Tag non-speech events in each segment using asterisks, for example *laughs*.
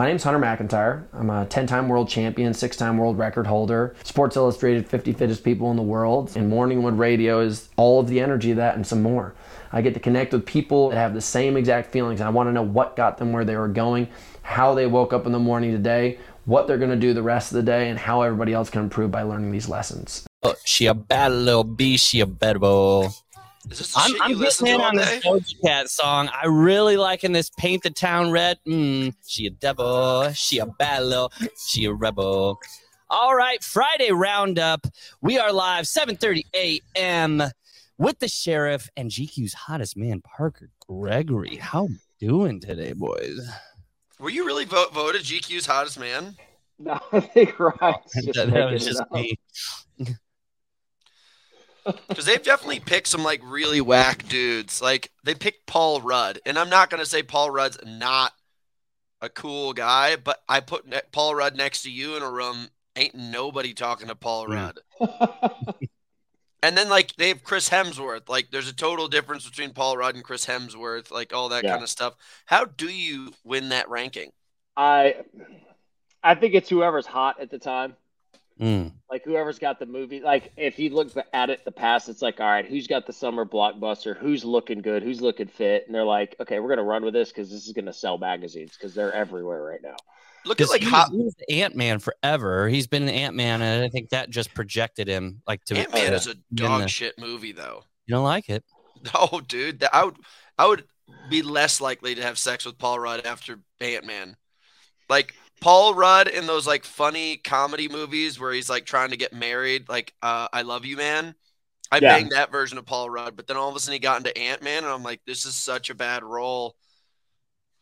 My name's Hunter McIntyre. I'm a 10 time world champion, six time world record holder, Sports Illustrated 50 fittest people in the world, and Morningwood Radio is all of the energy of that and some more. I get to connect with people that have the same exact feelings. I want to know what got them where they were going, how they woke up in the morning today, what they're going to do the rest of the day, and how everybody else can improve by learning these lessons. Oh, she a bad little bee, she a bad boy. Is this the I'm, shit I'm you getting to in on day? this Doja Cat song. I really liking this Paint the Town Red. Mm, she a devil. She a bad little. She a rebel. All right, Friday roundup. We are live 7:30 a.m. with the sheriff and GQ's hottest man, Parker Gregory. How doing today, boys? Were you really vote, voted GQ's hottest man? *laughs* No, I think Ryan's *laughs* just that making was just me. Because they've definitely picked some like really whack dudes. Like they picked Paul Rudd, and I'm not gonna say Paul Rudd's not a cool guy, but I put ne- Paul Rudd next to you in a room. Ain't nobody talking to Paul Yeah. Rudd. *laughs* And then like they have Chris Hemsworth. Like there's a total difference between Paul Rudd and Chris Hemsworth. Like all that Yeah. kind of stuff. How do you win that ranking? I I think it's whoever's hot at the time. Mm. Like whoever's got the movie. Like if you look at it the past, it's like, all right, who's got the summer blockbuster? Who's looking good? Who's looking fit? And they're like, okay, we're gonna run with this because this is gonna sell magazines because they're everywhere right now. Look at like he, hot. was- Ant Man forever. He's been an Ant Man, and I think that just projected him like to. Ant Man to- is a in dog the- shit movie though. You don't like it? *laughs* No, dude, that I would I would be less likely to have sex with Paul Rudd after Ant Man. Like Paul Rudd in those like funny comedy movies where he's like trying to get married, like uh, I Love You Man. I Yeah. banged that version of Paul Rudd, but then all of a sudden he got into Ant Man, and I'm like, this is such a bad role.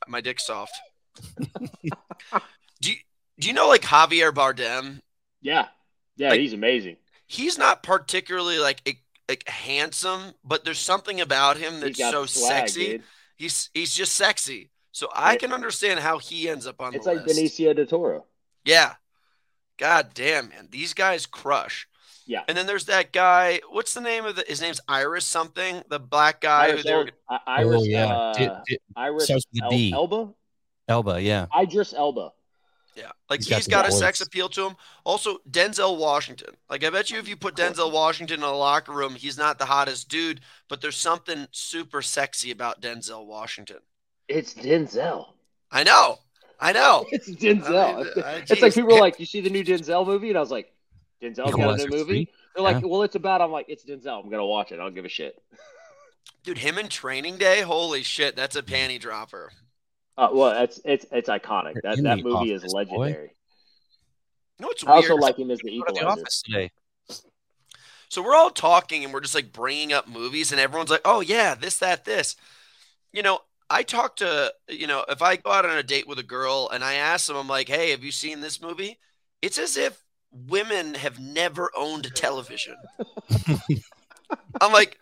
My dick's soft. *laughs* do you, do you know like Javier Bardem? Yeah, yeah, Like- he's amazing. He's not particularly like a, like handsome, but there's something about him that's so swag, sexy. dude. He's he's just sexy. So I Yeah. can understand how he ends up on the It's the like list. Benicio del Toro. Yeah. God damn, man. These guys crush. Yeah. And then there's that guy. What's the name of the his name's Iris something? The black guy Iris, who were, El- I- Iris, oh yeah, uh, Di- Di- Iris starts with El- D. Elba, Elba. Yeah. Idris Elba. Yeah. Like He's he's got got, a sex appeal to him. Also, Denzel Washington. Like I bet you if you put Denzel Washington in a locker room, he's not the hottest dude, but there's something super sexy about Denzel Washington. It's Denzel. I know. I know. *laughs* It's Denzel. I mean, uh, it's like people are like, "You see the new Denzel movie?" And I was like, "Denzel's got a new movie." three? They're like, Yeah. "Well, it's about." I'm like, "It's Denzel. I'm gonna watch it. I don't give a shit." *laughs* Dude, him in training day, holy shit, that's a panty dropper. Uh, well, it's it's it's iconic. You're That that the movie is office, boy. legendary. You know what's I also weird? like him as the Go to the equalizer. office today. So we're all talking and we're just like bringing up movies, and everyone's like, "Oh yeah, this, that, this." You know, I talk to you know, if I go out on a date with a girl and I ask them, I'm like, "Hey, have you seen this movie?" It's as if women have never owned a television. *laughs* I'm like,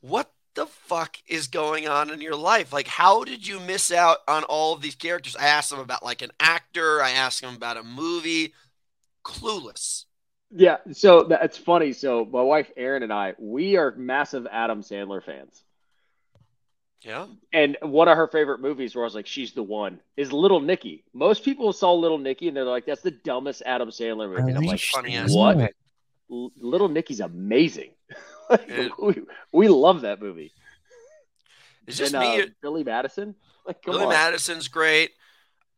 "What the fuck is going on in your life? Like, how did you miss out on all of these characters?" I asked them about like an actor. I asked them about a movie. Clueless. Yeah, so that's funny. So my wife Erin and I, we are massive Adam Sandler fans. Yeah. And one of her favorite movies where I was like, she's the one, is Little Nicky. Most people saw Little Nicky and they're like, that's the dumbest Adam Sandler movie. And I'm like, funny ass what? movie. L- Little Nicky's amazing. *laughs* Like, Yeah. *laughs* we, we love that movie. It's just and, me. uh, Billy Madison. Like, come Billy on. Madison's great.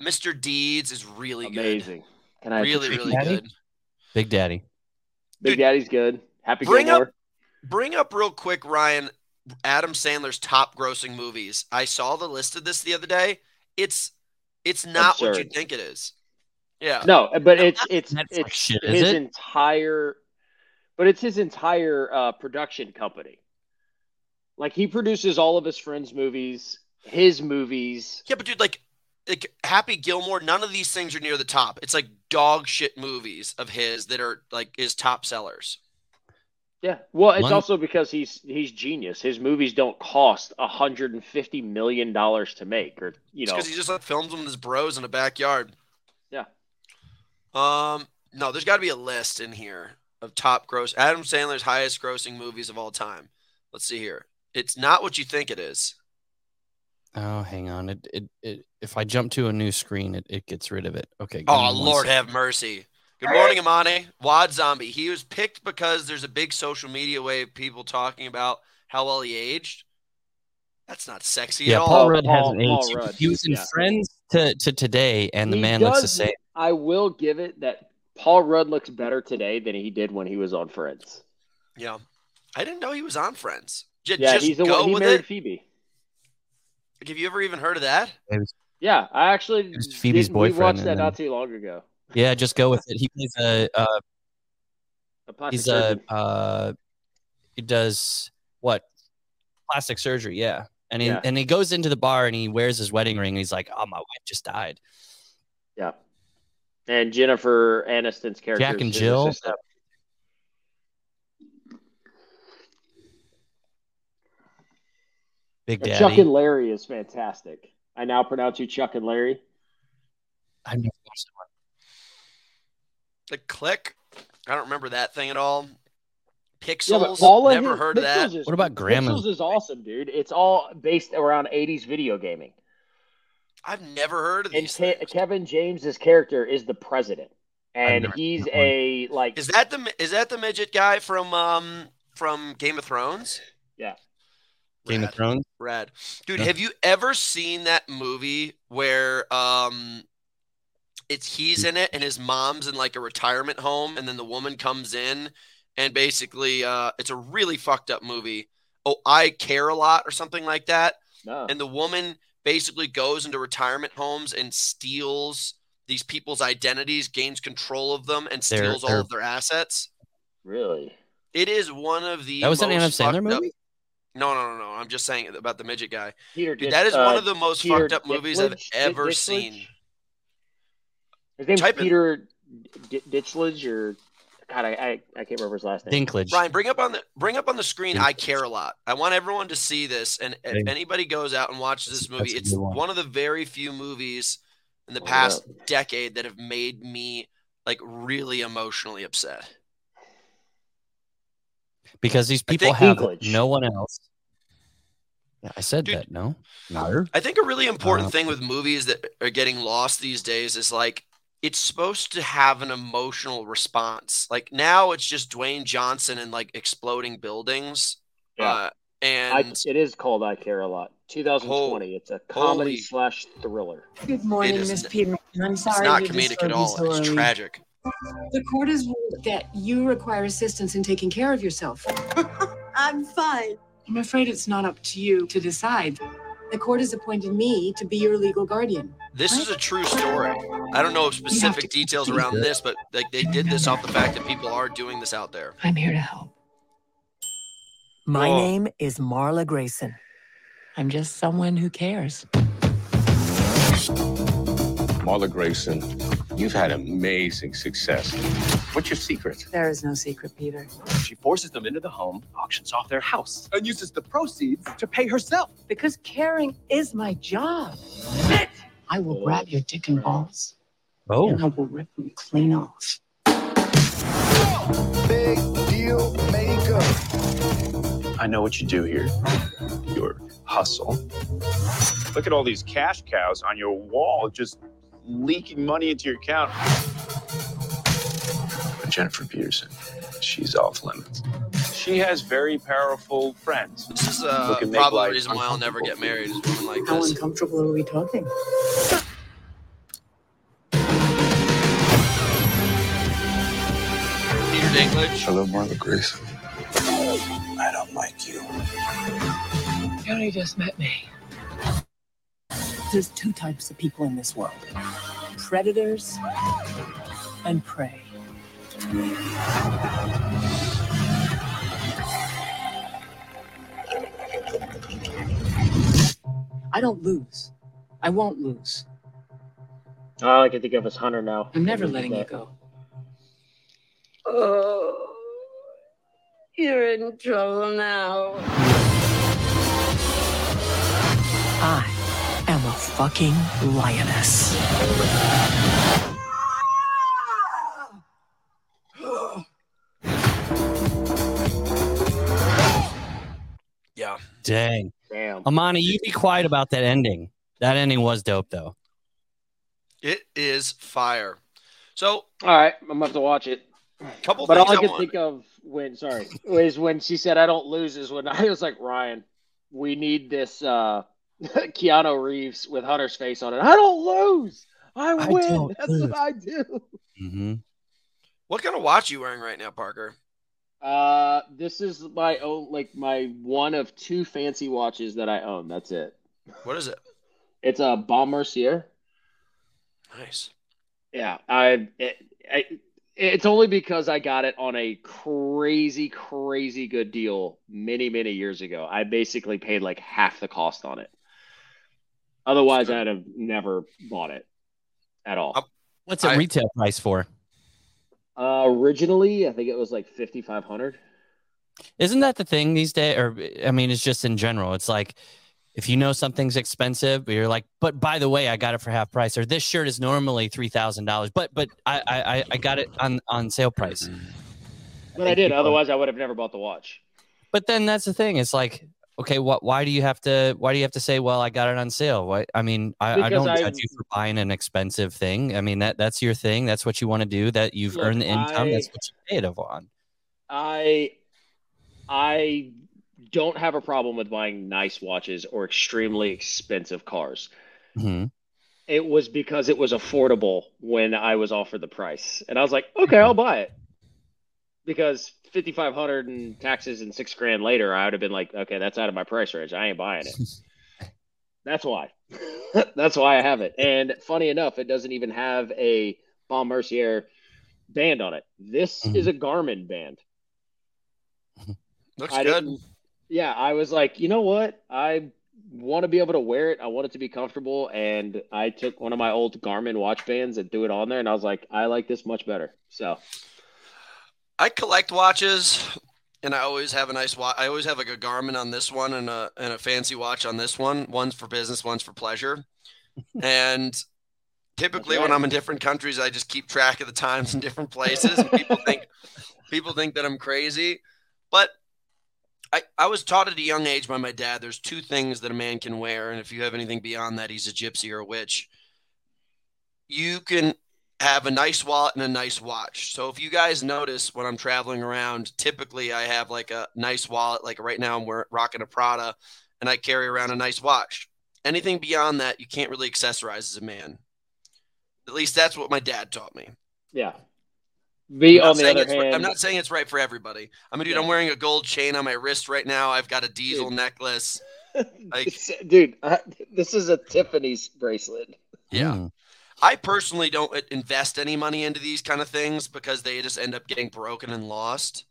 Mr. Deeds is really amazing. Can I. Really, Big really Daddy? good. Big Daddy. Big Dude, Daddy's good. Happy bring Gilmore. up- Bring up real quick, Ryan, Adam Sandler's top grossing movies. I saw the list of this the other day. It's it's not what you think it is. Yeah. No, but it's it's Netflix it's shit, his it? entire, but it's his entire uh, production company. Like he produces all of his friends' movies, his movies. Yeah, but dude, like like Happy Gilmore, none of these things are near the top. It's like dog shit movies of his that are like his top sellers. Yeah, well, it's One- also because he's he's genius. His movies don't cost a hundred and fifty million dollars to make, or you know, because he just like films them with his bros in a backyard. Yeah. Um. No, there's got to be a list in here of top gross Adam Sandler's highest grossing movies of all time. Let's see here. It's not what you think it is. Oh, hang on. It, it, it if I jump to a new screen, it, it gets rid of it. Okay. Oh, Lord sec. have mercy. Good morning, Amani. Wad Zombie. He was picked because there's a big social media wave of people talking about how well he aged. That's not sexy Yeah, at all. Paul Rudd Paul- hasn't Paul aged. Rudd, He was in yeah. Friends to, to today, and the He man looks the same. I will give it that Paul Rudd looks better today than he did when he was on Friends. Yeah. I didn't know he was on Friends. J- Yeah, just he's the go one he with married it. Phoebe. Have you ever even heard of that? Yeah, I actually was Phoebe's boyfriend We watched that then- not too long ago. Yeah, just go with it. He plays a, uh, A plastic he's a, uh, he does what? Plastic surgery, yeah. And he, Yeah. and he goes into the bar and he wears his wedding ring and he's like, oh, my wife just died. yeah. And Jennifer Aniston's character. Jack and Jill? Big Daddy. Chuck and Larry is fantastic. I now pronounce you Chuck and Larry. I've never watched that one. The Click. I don't remember that thing at all. Pixels. but all of Never his- heard of that. What about Grandma? Pixels is awesome, dude. It's all based around 80s video gaming. I've never heard of And. Ke- Kevin James's character is the president. And he's seen that one. a like Is that the is that the midget guy from um from Game of Thrones? Yeah. Game Rad. of Thrones. Rad. Dude, Yeah. have you ever seen that movie where um it's he's in it and his mom's in like a retirement home and then the woman comes in and basically uh it's a really fucked up movie. Oh, I care a lot or something like that. no. And the woman basically goes into retirement homes and steals these people's identities, gains control of them, and They're- steals all they're- of their assets. really. It is one of the That was an Adam Sandler fucked up- movie? No, no, no, no. I'm just saying about the midget guy. Peter Dude, Ditch- that is uh, one of the most Peter fucked up movies I've ever Ditchledge? seen. His name's Type in- Peter D- Ditchledge or God, I, I I can't remember his last name. Dinklage. Brian, bring up on the bring up on the screen. I care a lot. I want everyone to see this, and if Okay. anybody goes out and watches this movie, that's it's one. one of the very few movies in the Oh, past decade that have made me like really emotionally upset. because these people have Dinklage. no one else. Yeah, I said Dude. that. No, no. I think a really important Uh, thing with movies that are getting lost these days is like it's supposed to have an emotional response. Like now it's just Dwayne Johnson and like exploding buildings. Yeah. Uh, and I, it is called I Care a Lot. 2020. it's a comedy holy- slash thriller. Good morning, Miss n- Peterman. I'm sorry. it's not comedic at all. so It's early. tragic. The court has ruled that you require assistance in taking care of yourself. *laughs* I'm fine. I'm afraid it's not up to you to decide. The court has appointed me to be your legal guardian. This is a true story. I don't know of specific to details around this, but like they did this off the fact that people are doing this out there. I'm here to help. My Whoa. name is Marla Grayson. I'm just someone who cares. Marla Grayson, you've had amazing success. What's your secret? There is no secret, Peter. She forces them into the home, auctions off their house, and uses the proceeds to pay herself. Because caring is my job. I will grab your dick and balls, Oh, and I will rip them clean off. Big deal maker. I know what you do here. Your hustle. Look at all these cash cows on your wall just leaking money into your account. But Jennifer Peterson, she's off limits. She has very powerful friends. This is Who uh, probably the reason why I'll never get married is women like How this. uncomfortable are we talking? Peter Dinklage. Hello, Marla Grayson. I don't like you. You only just met me. There's two types of people in this world predators and prey. I don't lose. I won't lose. All I can think of is Hunter now. I'm never letting you go. Oh, you're in trouble now. I am a fucking lioness. Yeah. dang. Damn. Amani, you be quiet about that ending. That ending was dope, though. It is fire. So, All right, I'm gonna have to watch it. couple But all I I can think of when sorry *laughs* is when she said I don't lose is when I was like Ryan, we need this uh *laughs* Keanu Reeves with Hunter's face on it. I don't lose. I I win. don't *laughs* That's lose. what I do. Mm-hmm. What kind of watch you wearing right now, Parker? Uh, this is my own like my one of two fancy watches that I own. That's it. What is it? It's a Baume Mercier. Nice. Yeah, I, it, I it's only because I got it on a crazy, crazy good deal many, many years ago. I basically paid like half the cost on it. Otherwise, I'd have never bought it at all. What's it I- retail price for? Uh, originally, I think it was like fifty five hundred. Isn't that the thing these days? Or I mean, it's just in general. It's like if you know something's expensive, but you're like, but by the way, I got it for half price, or this shirt is normally three thousand dollars, but but I, I I- I got it on on sale price. But I did. Otherwise, I would have never bought the watch. But then that's the thing. It's like, okay, what? Why do you have to? Why do you have to say, well, I got it on sale? Why? I mean, I, I don't I- judge you for buying an expensive thing. I mean, that that's your thing. That's what you want to do. That you've Look, earned the income. I- that's what you paid it on. I I don't have a problem with buying nice watches or extremely expensive cars. Mhm. It was because it was affordable when I was offered the price. And I was like, okay, I'll buy it. Because 5500 and taxes and 6 grand later, I would have been like, okay, that's out of my price range. I ain't buying it. *laughs* That's why. *laughs* That's why I have it. And funny enough, it doesn't even have a Baume Mercier band on it. This Mhm. is a Garmin band. Looks I good. Yeah, I was like, you know what? I want to be able to wear it. I want it to be comfortable, and I took one of my old Garmin watch bands and threw it on there, and I was like, I like this much better. So I collect watches, and I always have a nice watch. I always have like a Garmin on this one and a and a fancy watch on this one. One's for business, one's for pleasure. *laughs* and typically, when. I'm in different countries, I just keep track of the times in different places. And people think people think that I'm crazy, but I, I was taught at a young age by my dad there's two things that a man can wear, and if you have anything beyond that, he's a gypsy or a witch. You can have a nice wallet and a nice watch. So if you guys notice when I'm traveling around, typically I have like a nice wallet. Like right now I'm wearing, rocking a Prada, and I carry around a nice watch. Anything beyond that, you can't really accessorize as a man. At least that's what my dad taught me. yeah. Me I'm not on the saying other it's right- hand, I'm not saying it's right for everybody. I mean, dude, Yeah. I'm wearing a gold chain on my wrist right now. I've got a diesel *laughs* Dude. necklace. like- dude, I, this is a Tiffany's bracelet. Yeah. Mm. I personally don't uh, invest any money into these kind of things because they just end up getting broken and lost.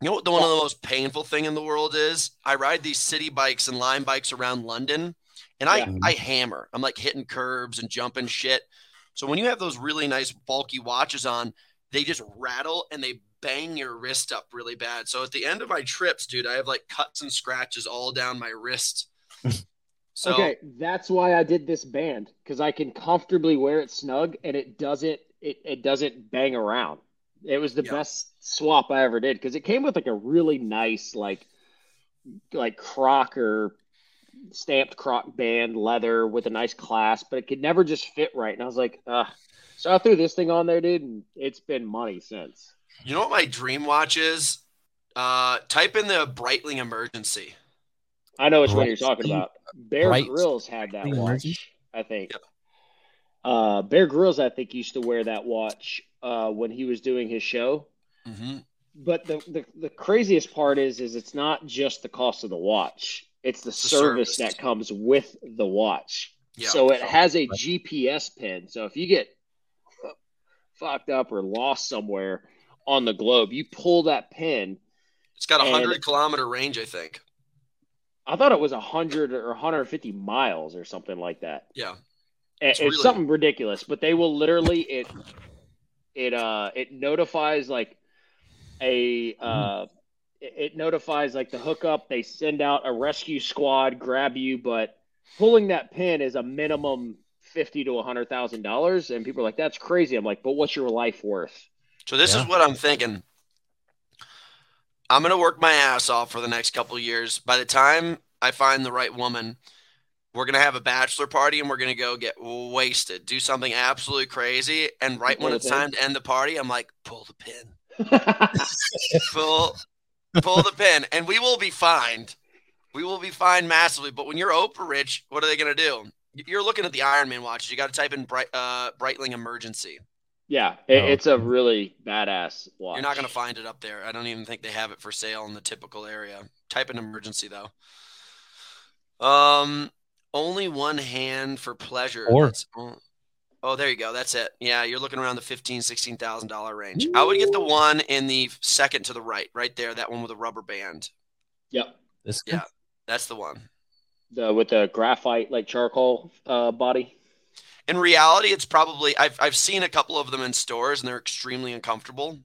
You know what the one of the most painful thing in the world is? I ride these city bikes and line bikes around London and I, Yeah. I hammer. I'm like hitting curbs and jumping shit. So when you have those really nice bulky watches on, they just rattle and they bang your wrist up really bad. So at the end of my trips, dude, I have like cuts and scratches all down my wrist. *laughs* So okay, that's why I did this band because I can comfortably wear it snug and it doesn't it, it doesn't bang around. It was the Yeah. best swap I ever did because it came with like a really nice like like Crocker stamped Croc band leather with a nice clasp, but it could never just fit right. And I was like, uh so I threw this thing on there, dude, and it's been money since. You know what my dream watch is? Uh, type in the Breitling Emergency. I know which one you're talking about. Bear Bright- Grylls had that watch, I think. Uh, Bear Grylls, I think, used to wear that watch uh, when he was doing his show. Mm-hmm. But the, the the craziest part is, is it's not just the cost of the watch; it's the, service. service, that comes with the watch. Yeah. So it has a GPS pin. So if you get fucked up or lost somewhere on the globe, you pull that pin. It's got a hundred kilometer range, I think. I thought it was hundred or 150 miles or something like that. Yeah. It's, It's really- something ridiculous, but they will literally it it uh it notifies like a uh it it notifies like the hookup. They send out a rescue squad, grab you, but pulling that pin is a minimum fifty to a hundred thousand dollars, and people are like, "That's crazy." I'm like, "But what's your life worth?" So this Yeah. is what I'm thinking. I'm gonna work my ass off for the next couple of years. By the time I find the right woman, we're gonna have a bachelor party and we're gonna go get wasted, do something absolutely crazy, and right when it's time to end the party, I'm like, pull the pin, *laughs* pull, pull the pin, and we will be fined. We will be fined massively. But when you're Oprah rich, what are they gonna do? You're looking at the Iron Man watches. You got to type in Bright, uh, Breitling emergency. Yeah, it, Oh. it's a really badass watch. You're not going to find it up there. I don't even think they have it for sale in the typical area. Type in emergency though. Um, only one hand for pleasure. Or- oh, there you go. That's it. Yeah, you're looking around the fifteen, sixteen thousand dollar range. I would get the one in the second to the right, right there. That one with a rubber band. Yep. This Yeah, that's the one. The with the graphite like charcoal uh, body. In reality, it's probably I've I've seen a couple of them in stores and they're extremely uncomfortable.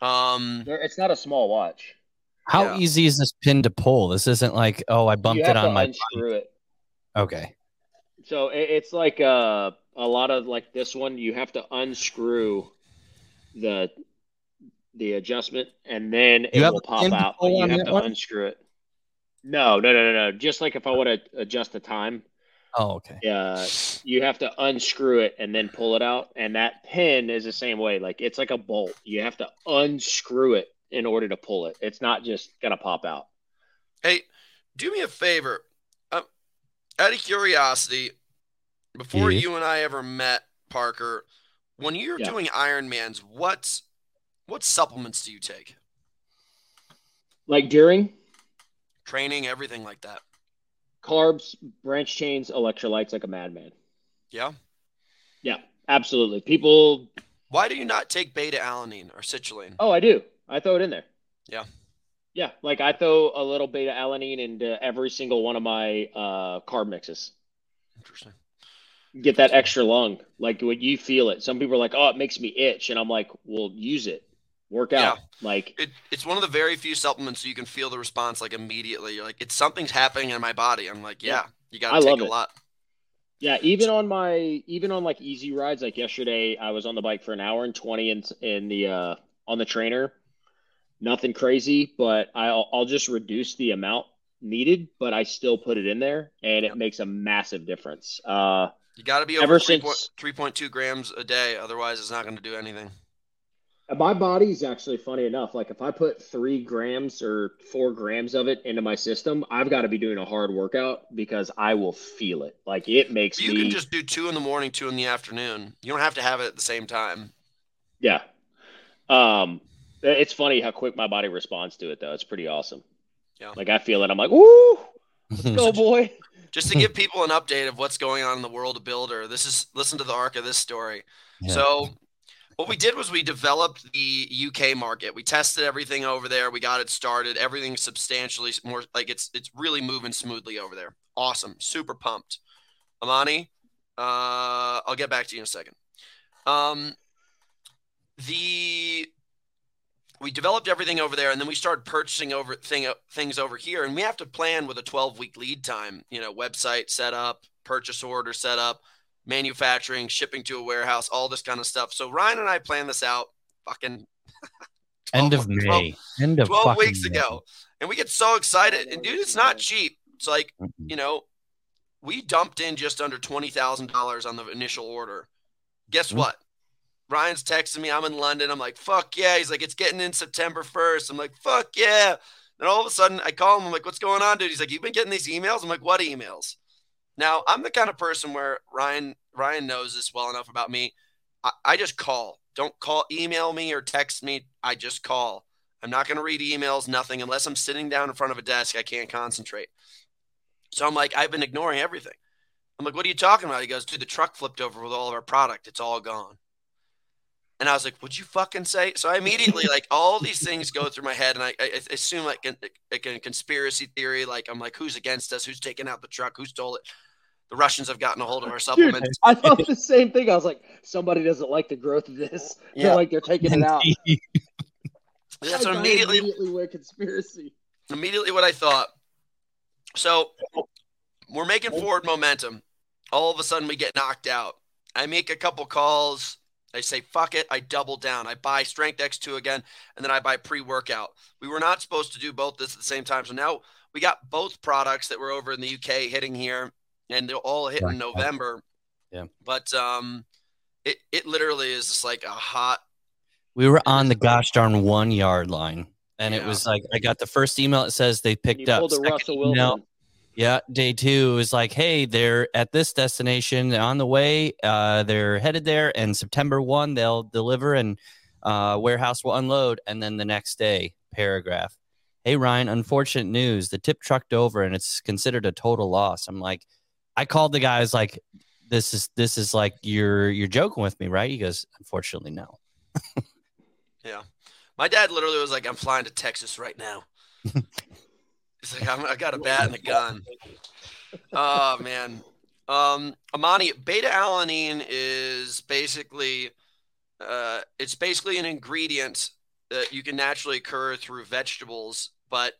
Um, They're- It's not a small watch. How Yeah. easy is this pin to pull? This isn't like, oh, I bumped you it on my. unscrew it. Okay. So it, it's like uh, a lot of like this one. You have to unscrew the the adjustment, and then it You have will pop out. But you have to one? unscrew it. No, no, no, no, no. Just like if I want to adjust the time, Oh, okay. uh, you have to unscrew it and then pull it out. And that pin is the same way. Like it's like a bolt. You have to unscrew it in order to pull it. It's not just gonna pop out. Hey, do me a favor. Um, out of curiosity, before Yes. you and I ever met, Parker, when you're Yeah. doing Ironmans, what what supplements do you take? Like during Training, everything like that. Carbs, branch chains, electrolytes, like a madman. Yeah. Yeah, absolutely. People. Why do you not take beta alanine or citrulline? Oh, I do. I throw it in there. Yeah. Yeah, like I throw a little beta alanine into every single one of my uh, carb mixes. Interesting. Get that extra lung, like when you feel it. Some people are like, "Oh, it makes me itch," and I'm like, "Well, use it. Work out." Like, It, it's one of the very few supplements you can feel the response like immediately. You're like, it's something's happening in my body. I'm like, yeah, Yeah. you got I to take a it. lot. yeah, even on my even on like easy rides, like yesterday, I was on the bike for an hour and twenty in in the uh, on the trainer. Nothing crazy, but I'll I'll just reduce the amount needed, but I still put it in there, and it makes a massive difference. Uh, You got to be over 3 since- 3.2 grams a day. Otherwise, it's not going to do anything. My body's actually funny enough. Like if I put three grams or four grams of it into my system, I've got to be doing a hard workout because I will feel it. Like it makes You me. can just do two in the morning, two in the afternoon. You don't have to have it at the same time. Yeah. Um, it's funny how quick my body responds to it, though. It's pretty awesome. Yeah. Like I feel it. I'm like, woo, let's go, *laughs* boy. Just to give people an update of what's going on in the world of Builder, this is listen to the arc of this story. Yeah. So, what we did was we developed the UK market. We tested everything over there. We got it started. Everything's substantially more like it's it's really moving smoothly over there. Awesome, super pumped. Amani, uh, I'll get back to you in a second. Um, the we developed everything over there and then we started purchasing over thing, things over here and we have to plan with a 12 week lead time you know website setup purchase order setup manufacturing shipping to a warehouse all this kind of stuff so ryan and i planned this out fucking *laughs* End of 12 May. End of 12 weeks May. ago and we get so excited and dude it's not cheap it's like you know we dumped in just under $20000 on the initial order guess Mm. what Ryan's texting me. I'm in London. I'm like, fuck yeah. He's like, it's getting in September 1st. I'm like, fuck yeah. Then all of a sudden I call him. I'm like, what's going on, dude? He's like, you've been getting these emails? I'm like, what emails? Now, I'm the kind of person where Ryan Ryan knows this well enough about me. I, I just call. Don't call, email me or text me. I just call. I'm not going to read emails, nothing, unless I'm sitting down in front of a desk. I can't concentrate. So I'm like, I've been ignoring everything. I'm like, what are you talking about? He goes, dude, the truck flipped over with all of our product. It's all gone. And I was like, "What'd you fucking say?" So I immediately like all these things go through my head, and I, I I assume like a, like a conspiracy theory. Like I'm like, "Who's against us? Who's taking out the truck? Who stole it?" The Russians have gotten a hold of our Dude, supplements. *laughs* I thought the same thing. I was like, somebody doesn't like the growth of this. Yeah. They're like they're taking it out. *laughs* That's what immediately immediately went conspiracy. immediately what I thought. So we're making forward momentum. All of a sudden, we get knocked out. I make a couple calls. I say, fuck it. I double down. I buy Strength X2 again, and then I buy pre workout. We were not supposed to do both this at the same time. So now we got both products that were over in the UK hitting here, and they're all hit in November. Yeah. But um, it, it literally is just like a hot. We were on the gosh darn one yard line. And it was like I got the first email It says they You picked up. pulled Second Russell email- Wilson. Yeah, day two is like, hey, they're at this destination on the way. Uh, they're headed there, and September one they'll deliver, and uh, warehouse will unload. And then the next day, paragraph, hey Ryan, unfortunate news: the tip trucked over, and it's considered a total loss. I'm like, I called the guys like, this is this is like you're you're joking with me, right? He goes, unfortunately, no. *laughs* Yeah. My dad literally was like, I'm flying to Texas right now. *laughs* He's like, I'm, I got a bat and a gun. Oh, man. Um, Amani, beta alanine is basically, uh, it's basically an ingredient that you can naturally occur through vegetables, but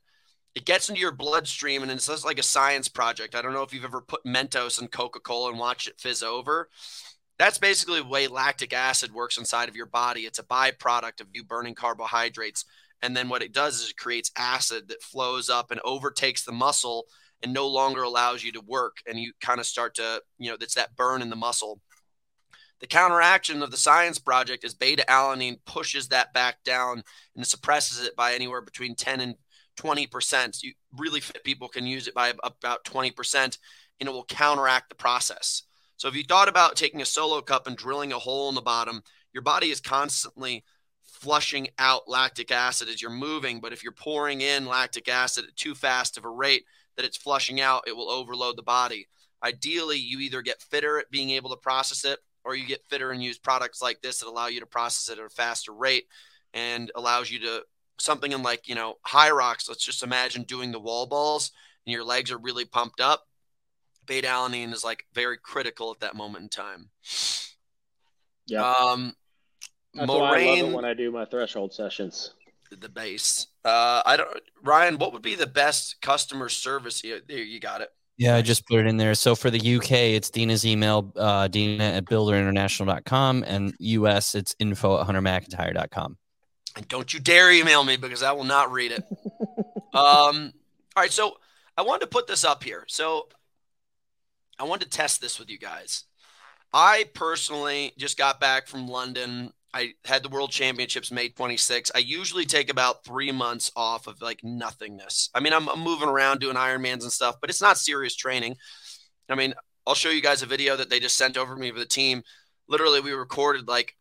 it gets into your bloodstream and it's just like a science project. I don't know if you've ever put Mentos in Coca Cola and watched it fizz over. That's basically the way lactic acid works inside of your body. It's a byproduct of you burning carbohydrates. And then what it does is it creates acid that flows up and overtakes the muscle and no longer allows you to work. And you kind of start to, you know, it's that burn in the muscle. The counteraction of the science project is beta alanine pushes that back down and suppresses it by anywhere between 10 and 20%. You really fit people can use it by about 20% and it will counteract the process. So if you thought about taking a solo cup and drilling a hole in the bottom, your body is constantly flushing out lactic acid as you're moving. But if you're pouring in lactic acid at too fast of a rate that it's flushing out, it will overload the body. Ideally, you either get fitter at being able to process it or you get fitter and use products like this that allow you to process it at a faster rate and allows you to something in like, you know, Hyrox. Let's just imagine doing the wall balls and your legs are really pumped up beta alanine is like very critical at that moment in time. Yeah. Um, That's why I love it Moraine, when I do my threshold sessions. the base. Uh, I don't. Ryan, what would be the best customer service? Here, there, you got it. Yeah, I just put it in there. So for the UK, it's Dina's email, uh, Dina at builderinternational.com, and US, it's info at huntermcintyre.com. And don't you dare email me because I will not read it. um, all right, so I wanted to put this up here. So I wanted to test this with you guys. I personally just got back from London. I had the World Championships May 26. I usually take about three months off of like nothingness. I mean, I'm, I'm moving around doing Ironmans and stuff, but it's not serious training. I mean, I'll show you guys a video that they just sent over me for the team. Literally, we recorded like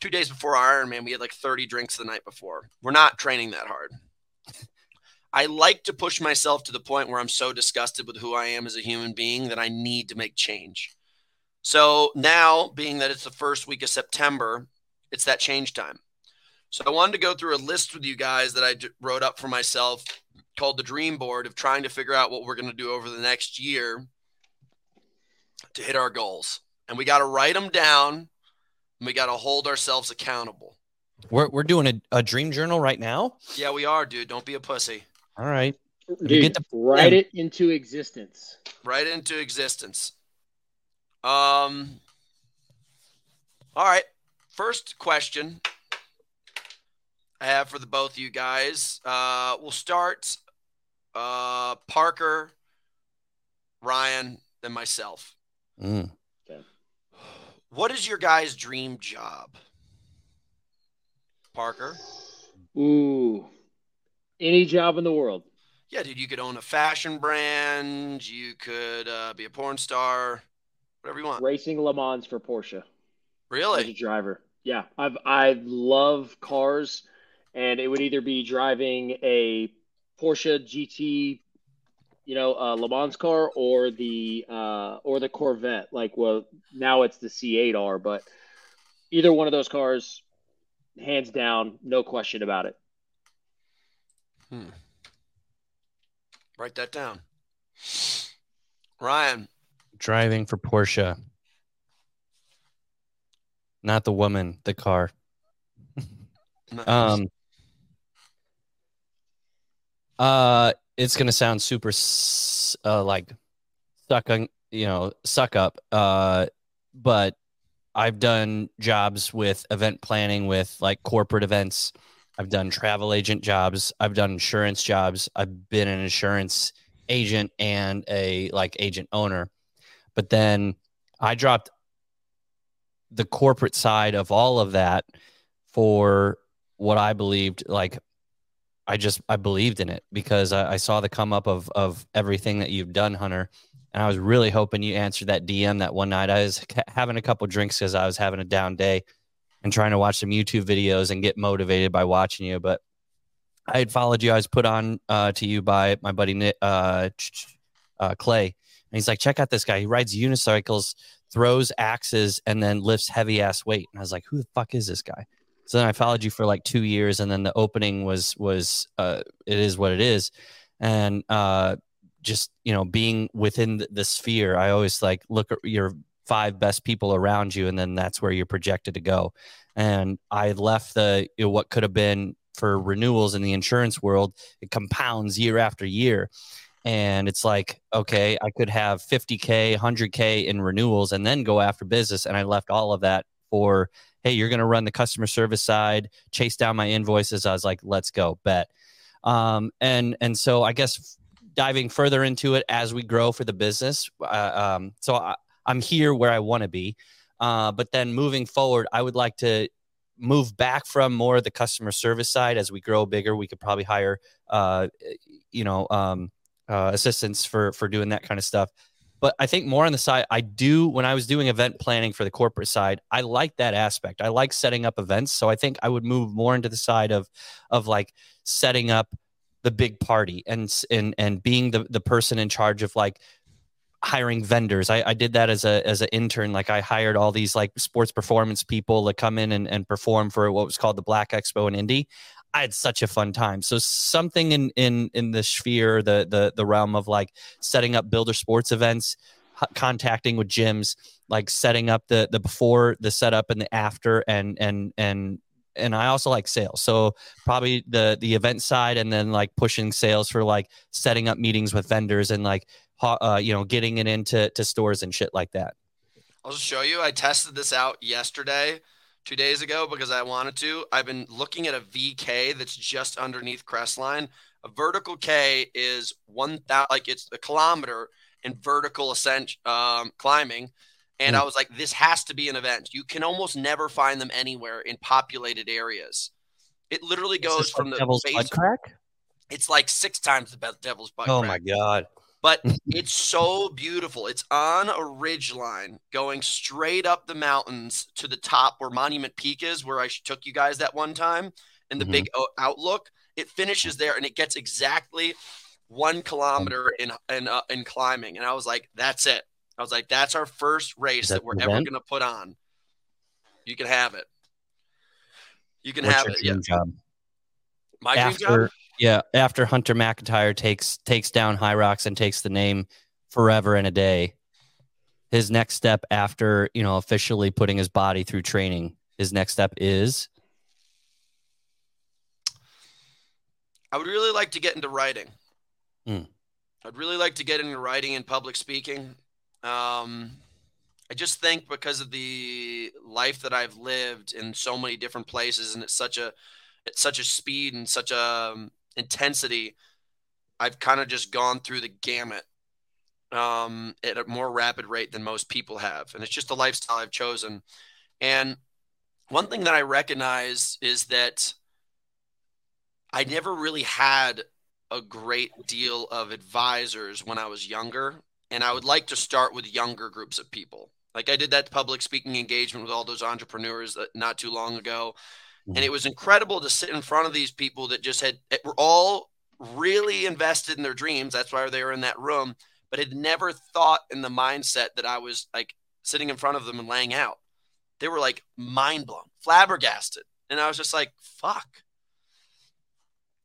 two days before Ironman. We had like 30 drinks the night before. We're not training that hard. *laughs* I like to push myself to the point where I'm so disgusted with who I am as a human being that I need to make change. So now, being that it's the first week of September, it's that change time. So I wanted to go through a list with you guys that I d- wrote up for myself called the Dream Board of trying to figure out what we're going to do over the next year to hit our goals. And we got to write them down and we got to hold ourselves accountable. We're, we're doing a, a dream journal right now. Yeah, we are, dude. Don't be a pussy. All right. Dude, get the- write it into existence. right into existence. Um. All right. First question I have for the both of you guys. Uh, we'll start. Uh, Parker, Ryan, then myself. Mm. What is your guys' dream job? Parker. Ooh, any job in the world. Yeah, dude. You could own a fashion brand. You could uh, be a porn star. Whatever you want. Racing Le Mans for Porsche as a Really? driver. Yeah, I've I love cars, and it would either be driving a Porsche GT, you know, uh, Le Mans car, or the uh, or the Corvette. Like, well, now it's the C8R, but either one of those cars, hands down, no question about it. Hmm. Write that down. Ryan. Driving for Porsche. Not the woman, the car. Um, uh, it's gonna sound super, uh, like suck on, you know, suck up. Uh, but I've done jobs with event planning with like corporate events. I've done travel agent jobs. I've done insurance jobs. I've been an insurance agent and a like agent owner. But then I dropped the corporate side of all of that for what I believed like I just I believed in it because I, I, saw the come up of of everything that you've done, Hunter, and I was really hoping you answered that DM that one night. I was having a couple drinks because I was having a down day and trying to watch some YouTube videos and get motivated by watching you. But I had followed you. I was put on uh, to you by my buddy uh, uh, Clay, and he's like, "Check out this guy. He rides unicycles, throws axes, and then lifts heavy ass weight." And I was like, "Who the fuck is this guy?" So then I followed you for like two years, and then the opening was was uh, it is what it is, and uh, just you know being within the, the sphere, I always like look at your five best people around you, and then that's where you're projected to go. And I left the you know, what could have been for renewals in the insurance world, it compounds year after year. And it's like, okay, I could have 50K, 100K in renewals and then go after business. And I left all of that for hey, you're going to run the customer service side, chase down my invoices. I was like, let's go, bet. Um, and and so I guess diving further into it as we grow for the business. Uh, um, so I, am here where I want to be, uh, but then moving forward, I would like to move back from more of the customer service side as we grow bigger. We could probably hire, uh, you know, um, uh, assistants for for doing that kind of stuff. But I think more on the side, I do when I was doing event planning for the corporate side, I like that aspect. I like setting up events. So I think I would move more into the side of of like setting up the big party and and and being the the person in charge of like hiring vendors. I, I did that as a as an intern. Like I hired all these like sports performance people to come in and, and perform for what was called the Black Expo in Indy. I had such a fun time. So something in in in the sphere, the the the realm of like setting up builder sports events, contacting with gyms, like setting up the the before, the setup, and the after, and and and and I also like sales. So probably the the event side, and then like pushing sales for like setting up meetings with vendors and like uh, you know getting it into to stores and shit like that. I'll show you. I tested this out yesterday two days ago because I wanted to. I've been looking at a VK that's just underneath Crestline. A vertical K is one thousand, like it's a kilometer in vertical ascent um, climbing. And. I was like, this has to be an event. You can almost never find them anywhere in populated areas. It literally goes from the devil's base. butt crack. It's like six times the devil's butt. Oh crack. my god! But *laughs* it's so beautiful. It's on a ridge line going straight up the mountains to the top where Monument Peak is, where I took you guys that one time, and the mm-hmm. big outlook. It finishes there, and it gets exactly one kilometer in in uh, in climbing. And I was like, "That's it." I was like, "That's our first race that, that, we're ever going to put on." You can have it. You can What's have it. Yeah. Job? My After, dream job. Yeah, after Hunter McIntyre takes takes down Hyrox and takes the name forever and a day, his next step after you know officially putting his body through training, his next step is. I would really like to get into writing. Hmm. I'd really like to get into writing and public speaking. Um, I just think because of the life that I've lived in so many different places, and it's such a it's such a speed and such a um, intensity, I've kind of just gone through the gamut um, at a more rapid rate than most people have. And it's just the lifestyle I've chosen. And one thing that I recognize is that I never really had a great deal of advisors when I was younger. And I would like to start with younger groups of people. Like I did that public speaking engagement with all those entrepreneurs not too long ago. And mm-hmm. it was incredible to sit in front of these people that just had eh, were all really invested in their dreams. That's why they were in that room, but had never thought in the mindset that I was like sitting in front of them and laying out. They were like mind blown, flabbergasted. And I was just like, fuck.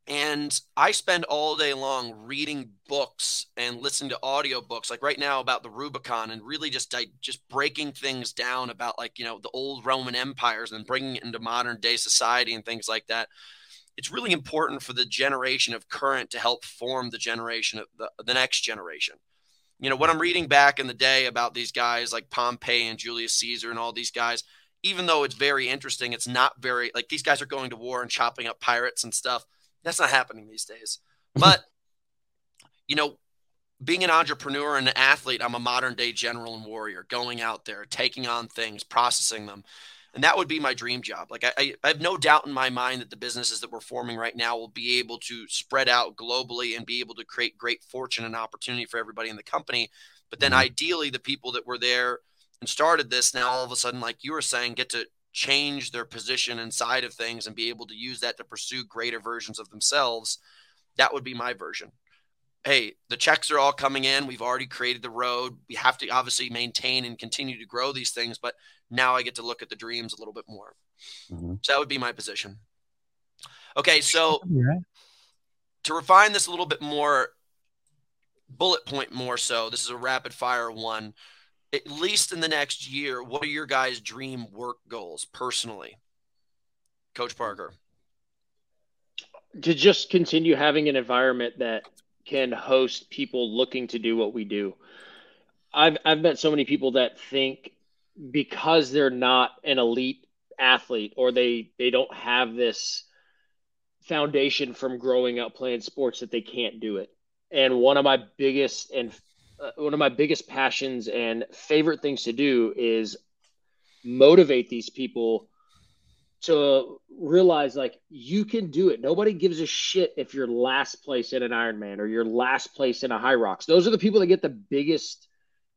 And I spend all day long reading books and listening to audiobooks, like right now about the Rubicon, and really just just breaking things down about like you know the old Roman empires and bringing it into modern day society and things like that. It's really important for the generation of current to help form the generation of the, the next generation. You know, what I'm reading back in the day about these guys like Pompey and Julius Caesar and all these guys, even though it's very interesting, it's not very like these guys are going to war and chopping up pirates and stuff. That's not happening these days. *laughs* But, you know, being an entrepreneur and an athlete, I'm a modern day general and warrior, going out there, taking on things, processing them. And that would be my dream job. Like, I, I have no doubt in my mind that the businesses that we're forming right now will be able to spread out globally and be able to create great fortune and opportunity for everybody in the company. But then, mm-hmm. ideally, the people that were there and started this now all of a sudden, like you were saying, get to change their position inside of things and be able to use that to pursue greater versions of themselves. That would be my version hey, the checks are all coming in. We've already created the road. We have to obviously maintain and continue to grow these things, but now I get to look at the dreams a little bit more. Mm-hmm. So that would be my position. Okay, so to refine this a little bit more, bullet point more so, this is a rapid fire one. At least in the next year, what are your guys' dream work goals personally? Coach Parker. To just continue having an environment that can host people looking to do what we do. I've I've met so many people that think because they're not an elite athlete or they they don't have this foundation from growing up playing sports that they can't do it. And one of my biggest and uh, one of my biggest passions and favorite things to do is motivate these people to realize like you can do it. Nobody gives a shit if you're last place in an Ironman or you're last place in a Hyrox. Those are the people that get the biggest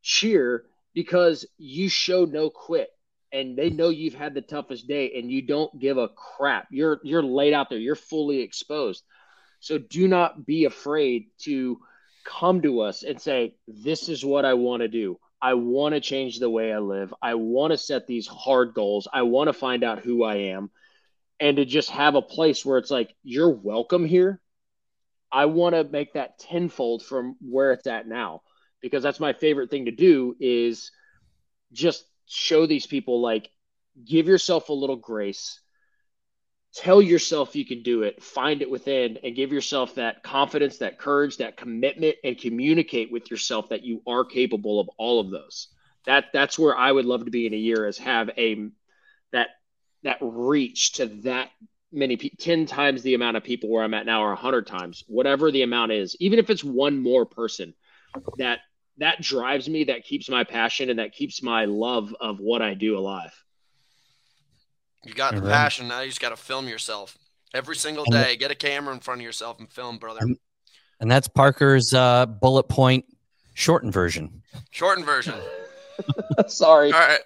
cheer because you show no quit and they know you've had the toughest day and you don't give a crap. You're you're laid out there. You're fully exposed. So do not be afraid to come to us and say this is what I want to do. I want to change the way I live. I want to set these hard goals. I want to find out who I am and to just have a place where it's like, you're welcome here. I want to make that tenfold from where it's at now because that's my favorite thing to do is just show these people like give yourself a little grace tell yourself you can do it find it within and give yourself that confidence that courage that commitment and communicate with yourself that you are capable of all of those. That that's where i would love to be in a year is have a that that reach to that many people 10 times the amount of people where i'm at now or 100 times whatever the amount is even if it's one more person that that drives me that keeps my passion and that keeps my love of what i do alive you got the passion. Now you just got to film yourself every single day. Get a camera in front of yourself and film, brother. And that's Parker's uh, bullet point shortened version. Shortened version. *laughs* Sorry. All right.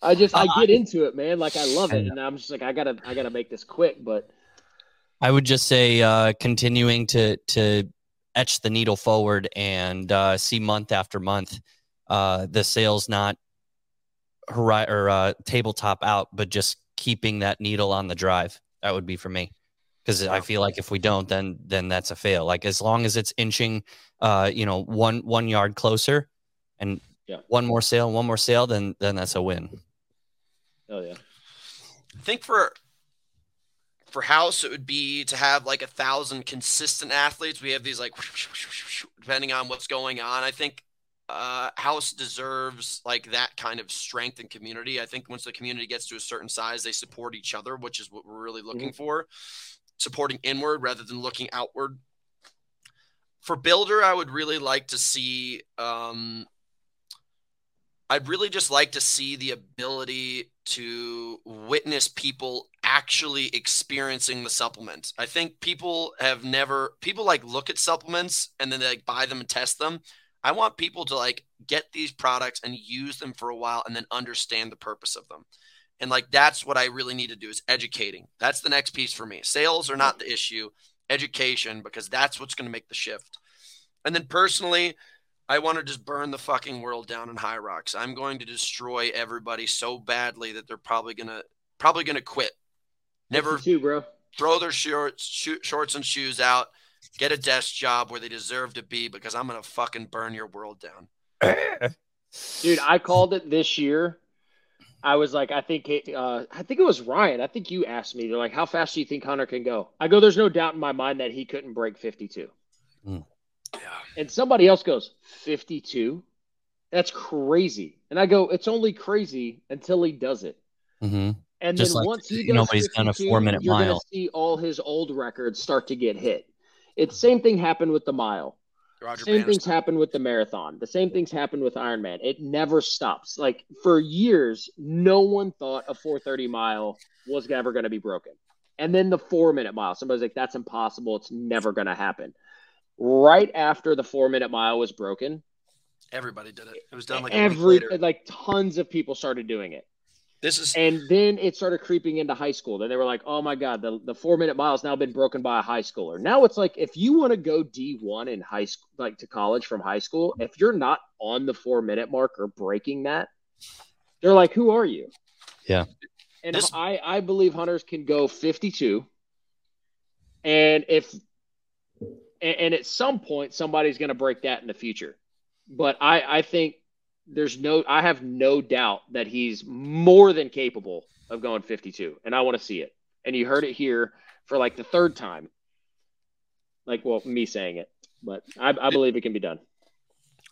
I just I get into it, man. Like I love it, and I'm just like I gotta I gotta make this quick. But I would just say uh, continuing to to etch the needle forward and uh, see month after month uh, the sales not hori- or uh, tabletop out, but just keeping that needle on the drive. That would be for me. Because I feel like if we don't, then then that's a fail. Like as long as it's inching, uh, you know, one one yard closer, and Yeah. one more sale, one more sale, then then that's a win. oh yeah, I think for for House, it would be to have like a thousand consistent athletes. We have these like *laughs* depending on what's going on. I think uh, House deserves like that kind of strength and community. I think once the community gets to a certain size, they support each other, which is what we're really looking for. Supporting inward rather than looking outward. For Builder, I would really like to see. Um, I'd really just like to see the ability to witness people actually experiencing the supplement. I think people have never people like look at supplements and then they like buy them and test them. I want people to like get these products and use them for a while and then understand the purpose of them. And like that's what I really need to do is educating. That's the next piece for me. Sales are not the issue, education because that's what's going to make the shift. And then personally, I want to just burn the fucking world down in Hyrox. I'm going to destroy everybody so badly that they're probably gonna probably gonna quit. Never too, bro. throw their shorts, sho- shorts and shoes out. Get a desk job where they deserve to be because I'm gonna fucking burn your world down. Dude, I called it this year. I was like, I think, it, uh, I think it was Ryan. I think you asked me. They're like, how fast do you think Hunter can go? I go, there's no doubt in my mind that he couldn't break 52. Yeah. And somebody else goes, 52? That's crazy. And I go, it's only crazy until he does it. Mm-hmm. And Just then like once he goes nobody's done a four-minute you're mile. gonna see all his old records start to get hit. It's same thing happened with the mile. Roger same things Bannister. happen with the marathon. The same things happen with Ironman. It never stops. Like for years, no one thought a 430 mile was ever going to be broken. And then the four minute mile, somebody's like, that's impossible. It's never going to happen. Right after the four minute mile was broken, Everybody did it. It was done like every like tons of people started doing it. This is And then it started creeping into high school. Then they were like, oh my God, the, the four minute mile has now been broken by a high schooler. Now it's like, if you want to go D1 in high school, like to college from high school, if you're not on the four minute mark or breaking that, they're like, who are you? Yeah. And This- I, I believe hunters can go 52. And if, and, and at some point, somebody's going to break that in the future. But I, I think there's no I have no doubt that he's more than capable of going 52 and I want to see it. And you heard it here for like the third time. Like well me saying it, but I, I believe it can be done.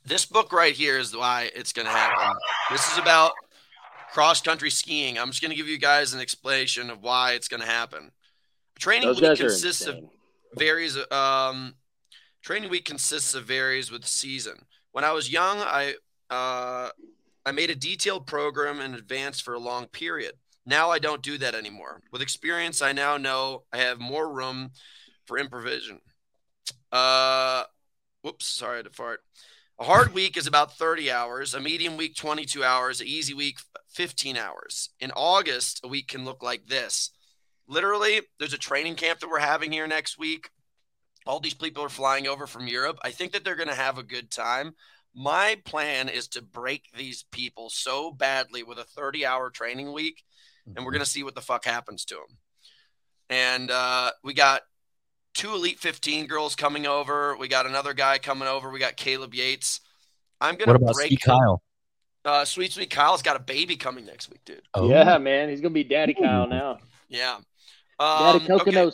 this book right here is why it's going to happen. This is about cross country skiing. I'm just going to give you guys an explanation of why it's going to happen. Training Those week consists of varies. Um, training week consists of varies with season. When I was young, I uh, I made a detailed program in advance for a long period. Now I don't do that anymore. With experience, I now know I have more room for improvisation. Uh, whoops, sorry to fart. A hard week is about 30 hours, a medium week 22 hours, an easy week 15 hours. In August, a week can look like this. Literally, there's a training camp that we're having here next week. All these people are flying over from Europe. I think that they're going to have a good time. My plan is to break these people so badly with a 30 hour training week, and we're going to see what the fuck happens to them. And uh, we got two Elite 15 girls coming over. We got another guy coming over. We got Caleb Yates. I'm going to break Sweet Kyle? Uh, Sweet Sweet Kyle's got a baby coming next week, dude. Oh. Yeah, man, he's gonna be Daddy Kyle now. Yeah. Daddy Um, okay.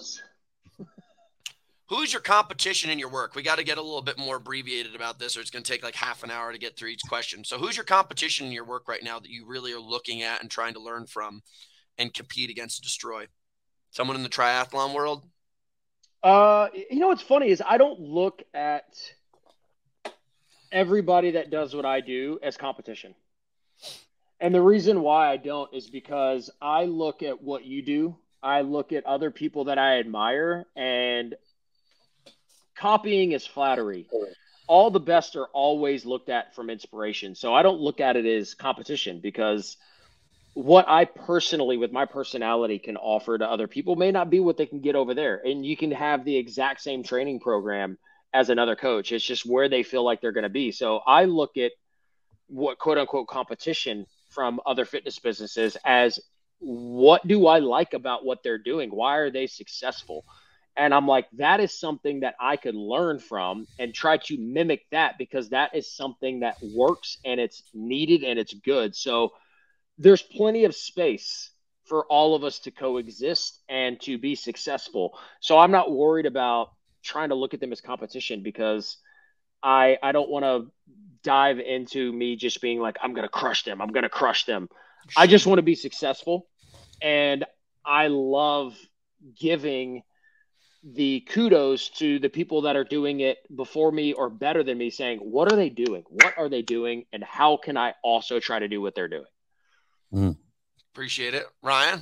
Who's your competition in your work? We got to get a little bit more abbreviated about this, or it's going to take like half an hour to get through each question. So, who's your competition in your work right now that you really are looking at and trying to learn from and compete against destroy? Someone in the triathlon world? Uh, you know what's funny is I don't look at everybody that does what I do as competition. And the reason why I don't is because I look at what you do, I look at other people that I admire, and copying is flattery. All the best are always looked at from inspiration. So I don't look at it as competition because what I personally, with my personality, can offer to other people may not be what they can get over there. And you can have the exact same training program as another coach. It's just where they feel like they're going to be. So I look at what quote unquote competition from other fitness businesses as what do I like about what they're doing? Why are they successful? And I'm like, that is something that I could learn from and try to mimic that because that is something that works and it's needed and it's good. So there's plenty of space for all of us to coexist and to be successful. So I'm not worried about trying to look at them as competition because I I don't want to dive into me just being like I'm going to crush them. I'm going to crush them. I just want to be successful and I love giving the kudos to the people that are doing it before me or better than me saying what are they doing? What are they doing and how can I also try to do what they're doing? Appreciate it. Ryan?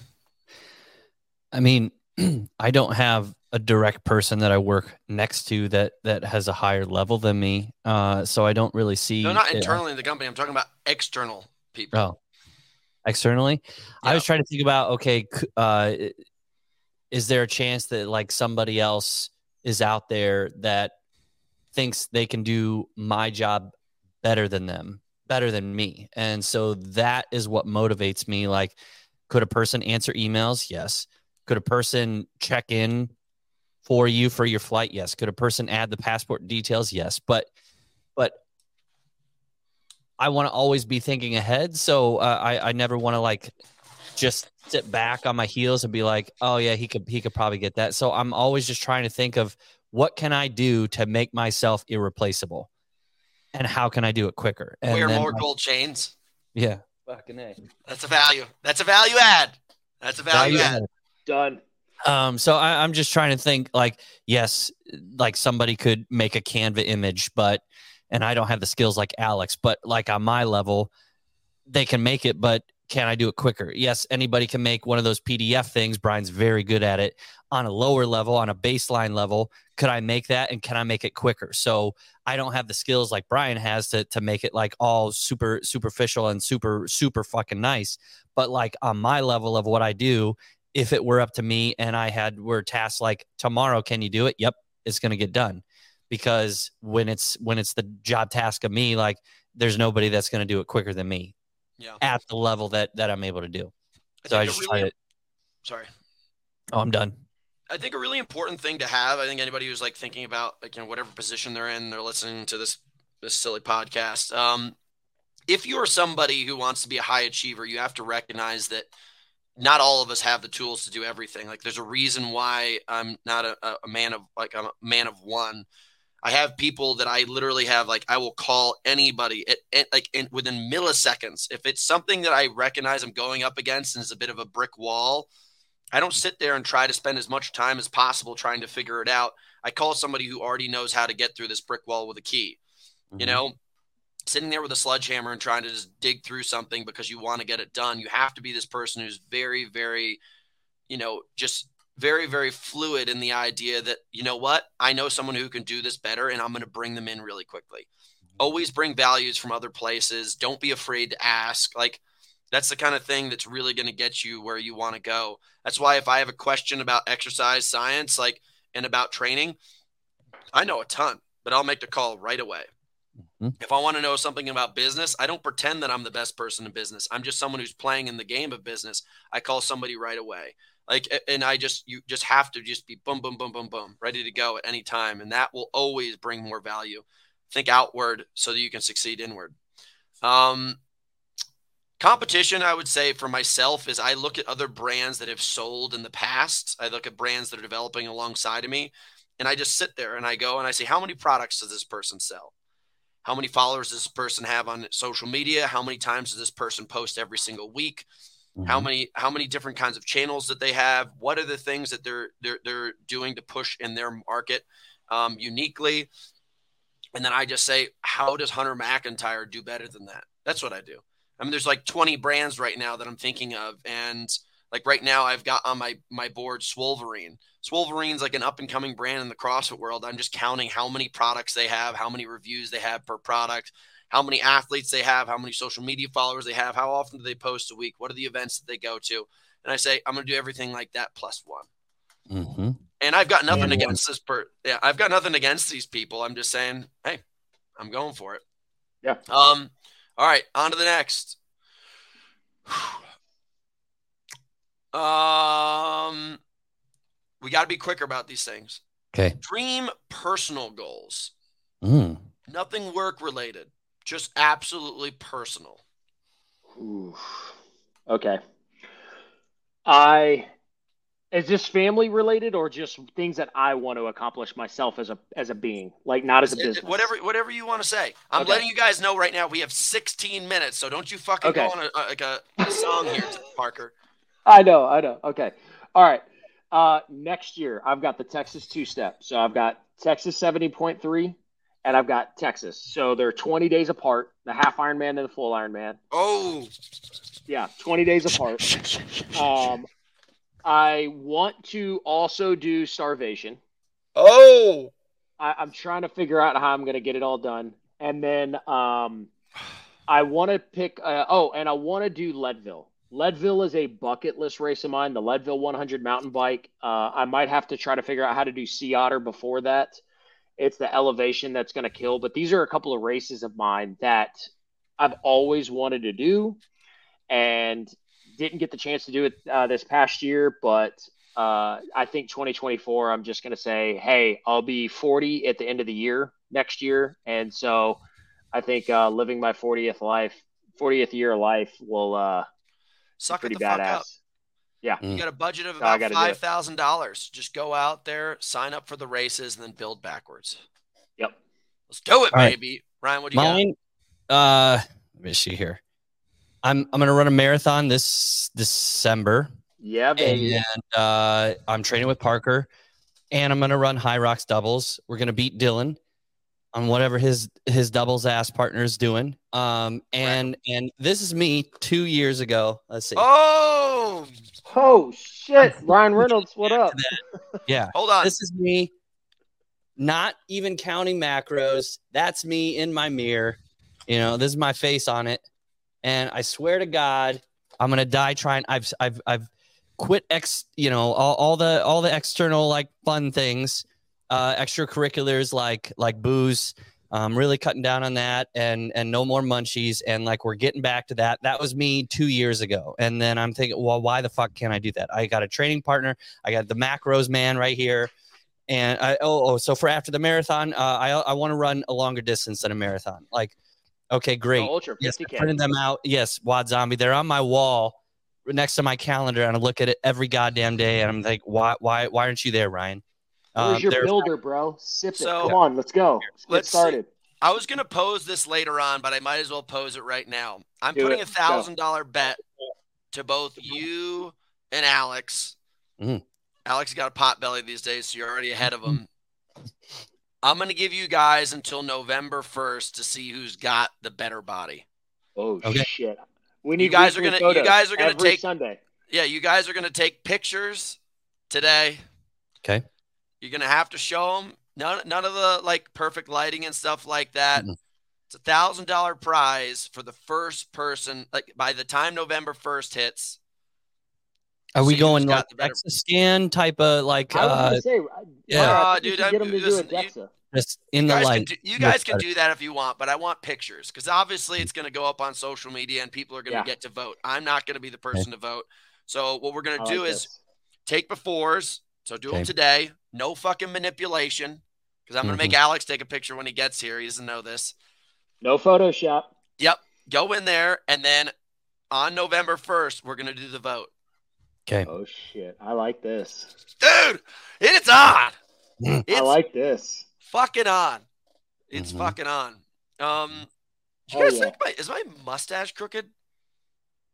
I mean, *clears throat* I don't have a direct person that I work next to that that has a higher level than me, uh, so I don't really see. No, not it- internally in the company. I'm talking about external people. Oh, externally, I was trying to think about okay, uh, is there a chance that like somebody else is out there that thinks they can do my job better than them, better than me, and so that is what motivates me. Like, could a person answer emails? Yes. Could a person check in for you for your flight? Yes. Could a person add the passport details? Yes. But, but I want to always be thinking ahead. So uh, I, I never want to like just sit back on my heels and be like, oh yeah, he could, he could probably get that. So I'm always just trying to think of what can I do to make myself irreplaceable? And how can I do it quicker? And Wear then, more like, gold chains. Yeah. Fucking A. That's a value. That's a value add. That's a value, Value add. add. Done. Um, so I, I'm just trying to think like, yes, like somebody could make a Canva image, but and I don't have the skills like Alex, but like on my level, they can make it, but can I do it quicker? Yes, anybody can make one of those PDF things. Brian's very good at it. On a lower level, on a baseline level, could I make that and can I make it quicker? So I don't have the skills like Brian has to to make it like all super superficial and super super fucking nice. But like on my level of what I do, if it were up to me and I had were tasked like tomorrow, can you do it? Yep, it's gonna get done. Because when it's when it's the job task of me, like there's nobody that's gonna do it quicker than me Yeah. at the level that that I'm able to do. I So I just really- try to. Sorry. Oh, I'm done. I think a really important thing to have. I think anybody who's like thinking about like you know whatever position they're in, they're listening to this this silly podcast. Um, if you're somebody who wants to be a high achiever, you have to recognize that not all of us have the tools to do everything. Like there's a reason why I'm not a, a man of like I'm a man of one. I have people that I literally have like I will call anybody at, at like in, within milliseconds if it's something that I recognize I'm going up against and is a bit of a brick wall. I don't sit there and try to spend as much time as possible trying to figure it out. I call somebody who already knows how to get through this brick wall with a key. You mm-hmm. know, sitting there with a sledgehammer and trying to just dig through something because you want to get it done. You have to be this person who's very, very, you know, just very, very fluid in the idea that, you know what, I know someone who can do this better and I'm going to bring them in really quickly. Mm-hmm. Always bring values from other places. Don't be afraid to ask. Like, that's the kind of thing that's really going to get you where you want to go. That's why if I have a question about exercise science, like, and about training, I know a ton, but I'll make the call right away. Mm-hmm. If I want to know something about business, I don't pretend that I'm the best person in business. I'm just someone who's playing in the game of business. I call somebody right away. Like, and I just, you just have to just be boom, boom, boom, boom, boom, ready to go at any time. And that will always bring more value. Think outward so that you can succeed inward. Um, competition, I would say for myself, is I look at other brands that have sold in the past. I look at brands that are developing alongside of me. And I just sit there and I go and I say, how many products does this person sell? How many followers does this person have on social media? How many times does this person post every single week? How many how many different kinds of channels that they have? What are the things that they're they're they're doing to push in their market um, uniquely? And then I just say, how does Hunter McIntyre do better than that? That's what I do. I mean, there's like 20 brands right now that I'm thinking of, and like right now, I've got on my my board Swolverine. Swolverine's like an up and coming brand in the CrossFit world. I'm just counting how many products they have, how many reviews they have per product, how many athletes they have, how many social media followers they have, how often do they post a week, what are the events that they go to, and I say I'm going to do everything like that plus one. Mm-hmm. And I've got nothing And one. against this per yeah, I've got nothing against these people. I'm just saying, hey, I'm going for it. Yeah. Um, all right, on to the next. *sighs* Um we gotta be quicker about these things. Okay. Dream personal goals. Mm. Nothing work related. Just absolutely personal. Ooh. Okay. I is this family related or just things that I want to accomplish myself as a as a being, like not as a business? Whatever whatever you want to say. I'm Okay. letting you guys know right now we have 16 minutes, so don't you fucking Okay. go on a, a- like a, a song here, *laughs* Parker. I know, I know. Okay. All right. Uh, next year, I've got the Texas two step. So I've got Texas 70.3 and I've got Texas. So they're 20 days apart the half Ironman and the full Ironman. Oh, Yeah, 20 days apart. *laughs* Um, I want to also do starvation. oh, I, I'm trying to figure out how I'm going to get it all done. And then um, I want to pick, uh, oh, and I want to do Leadville. Leadville is a bucket list race of mine, the Leadville 100 mountain bike. Uh, I might have to try to figure out how to do Sea Otter before that. It's the elevation that's going to kill. But these are a couple of races of mine that I've always wanted to do and didn't get the chance to do it uh, this past year. But uh, I think 2024, I'm just going to say, hey, I'll be 40 at the end of the year next year. And so I think uh, living my 40th life, 40th year of life will uh, suck it pretty the fuck badass. up. Yeah. You got a budget of about gotta do it. five thousand dollars. Just go out there, sign up for the races, and then build backwards. Yep. Let's do it, All right. baby. Ryan, what do you got? Mine, uh, let me see here. I'm I'm gonna run a marathon this December, Yeah, baby. and uh, I'm training with Parker, and I'm gonna run Hyrox doubles. We're gonna beat Dylan on whatever his his doubles ass partner is doing. Um, and and this is me two years ago. Let's see. Oh, Oh shit, Ryan Reynolds, what up? *laughs* Yeah, hold on. this is me. Not even counting macros. That's me in my mirror. You know, this is my face on it. And I swear to God, I'm gonna die trying. I've I've I've quit ex. You know, all, all the all the external like fun things, uh, extracurriculars like like booze. Um, really cutting down on that and and no more munchies and like we're getting back to that. That was me two years ago. And then I'm thinking, well, why the fuck can't I do that? I got a training partner. I got the macros man right here. And I oh, oh so for after the marathon, uh, I I want to run a longer distance than a marathon. Like, okay, great. Oh, Ultra Yes, 50K. I'm printing them out. Yes, Wad Zombie. They're on my wall next to my calendar, and I look at it every goddamn day, and I'm like, why, why, why aren't you there, Ryan? Where's Um, your builder, bro? Sip it. So- Come on, let's go. Let's, Let's get see. started. I was gonna pose this later on, but I might as well pose it right now. I'm Do putting a thousand dollar bet to both you and Alex. Mhm. Alex got a pot belly these days, so you're already ahead of him. I'm gonna give you guys until November first to see who's got the better body. Oh Okay. shit. We need guys are gonna- you guys are gonna take- Sunday. Yeah, you guys are gonna take pictures today. Okay. You're gonna have to show them none, none of the like perfect lighting and stuff like that. Mhm. It's a thousand dollar prize for the first person. Like by the time November first hits, Are we going got like the better- DEXA scan type of like I was uh, gonna say, yeah. yeah, Uh, I think we dude, I'm- get them to do a listen, you- just in the guys, light? can do, you guys can better. do that if you want, but I want pictures because obviously it's going to go up on social media and people are going to Yeah. get to vote. I'm not going to be the person to vote. So what we're going to do like is this. take befores. So do them today. No fucking manipulation because I'm going to make Mhm. Alex take a picture when he gets here. He doesn't know this. no Photoshop. Yep. Go in there and then on November 1st, we're going to do the vote. Okay. Oh shit, I like this. Dude, it's on. Mm. It's I like this. fucking on. It's Mhm. fucking on. Um, you guys yeah. think my, is my mustache crooked?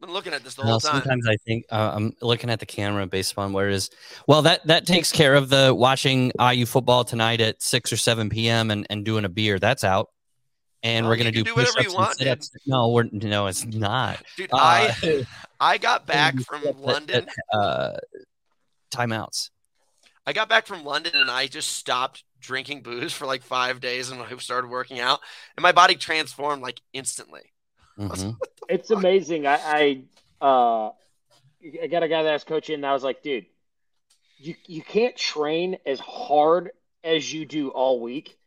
Been looking at this the Well, whole time. sometimes I think uh, I'm looking at the camera based upon where it is. Well, that that takes care of the watching IU football tonight at six or seven p.m. and, and doing a beer. That's out, and Oh, we're gonna do, do whatever you want. No, we're no, it's not. Dude, Uh, I *laughs* I got back from the- London. uh, timeouts. I got back from London and I just stopped drinking booze for like five days and I started working out, and my body transformed like instantly. Mhm. *laughs* It's amazing. I, I uh I got a guy that I was coaching and I was like, dude, you you can't train as hard as you do all week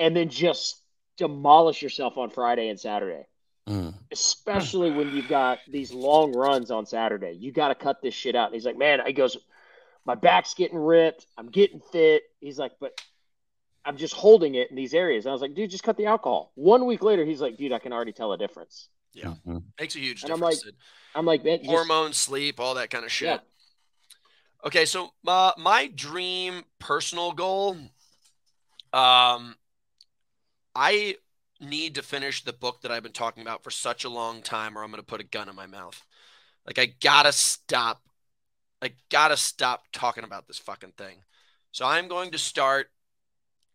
and then just demolish yourself on Friday and Saturday. Mm. Especially when you've got these long runs on Saturday. You got to cut this shit out. And he's like, man, he goes, my back's getting ripped. I'm getting fit. He's like, but I'm just holding it in these areas. And I was like, dude, just cut the alcohol. One week later, he's like, dude, I can already tell a difference. Yeah, Mhm. makes a huge And I'm difference. like. I'm like, man, just, Hormones, sleep, all that kind of shit. yeah. Okay, so uh, my dream personal goal, um, I need to finish the book that I've been talking about for such a long time, or I'm going to put a gun in my mouth. Like I gotta stop. I gotta stop talking about this fucking thing. So I'm going to start,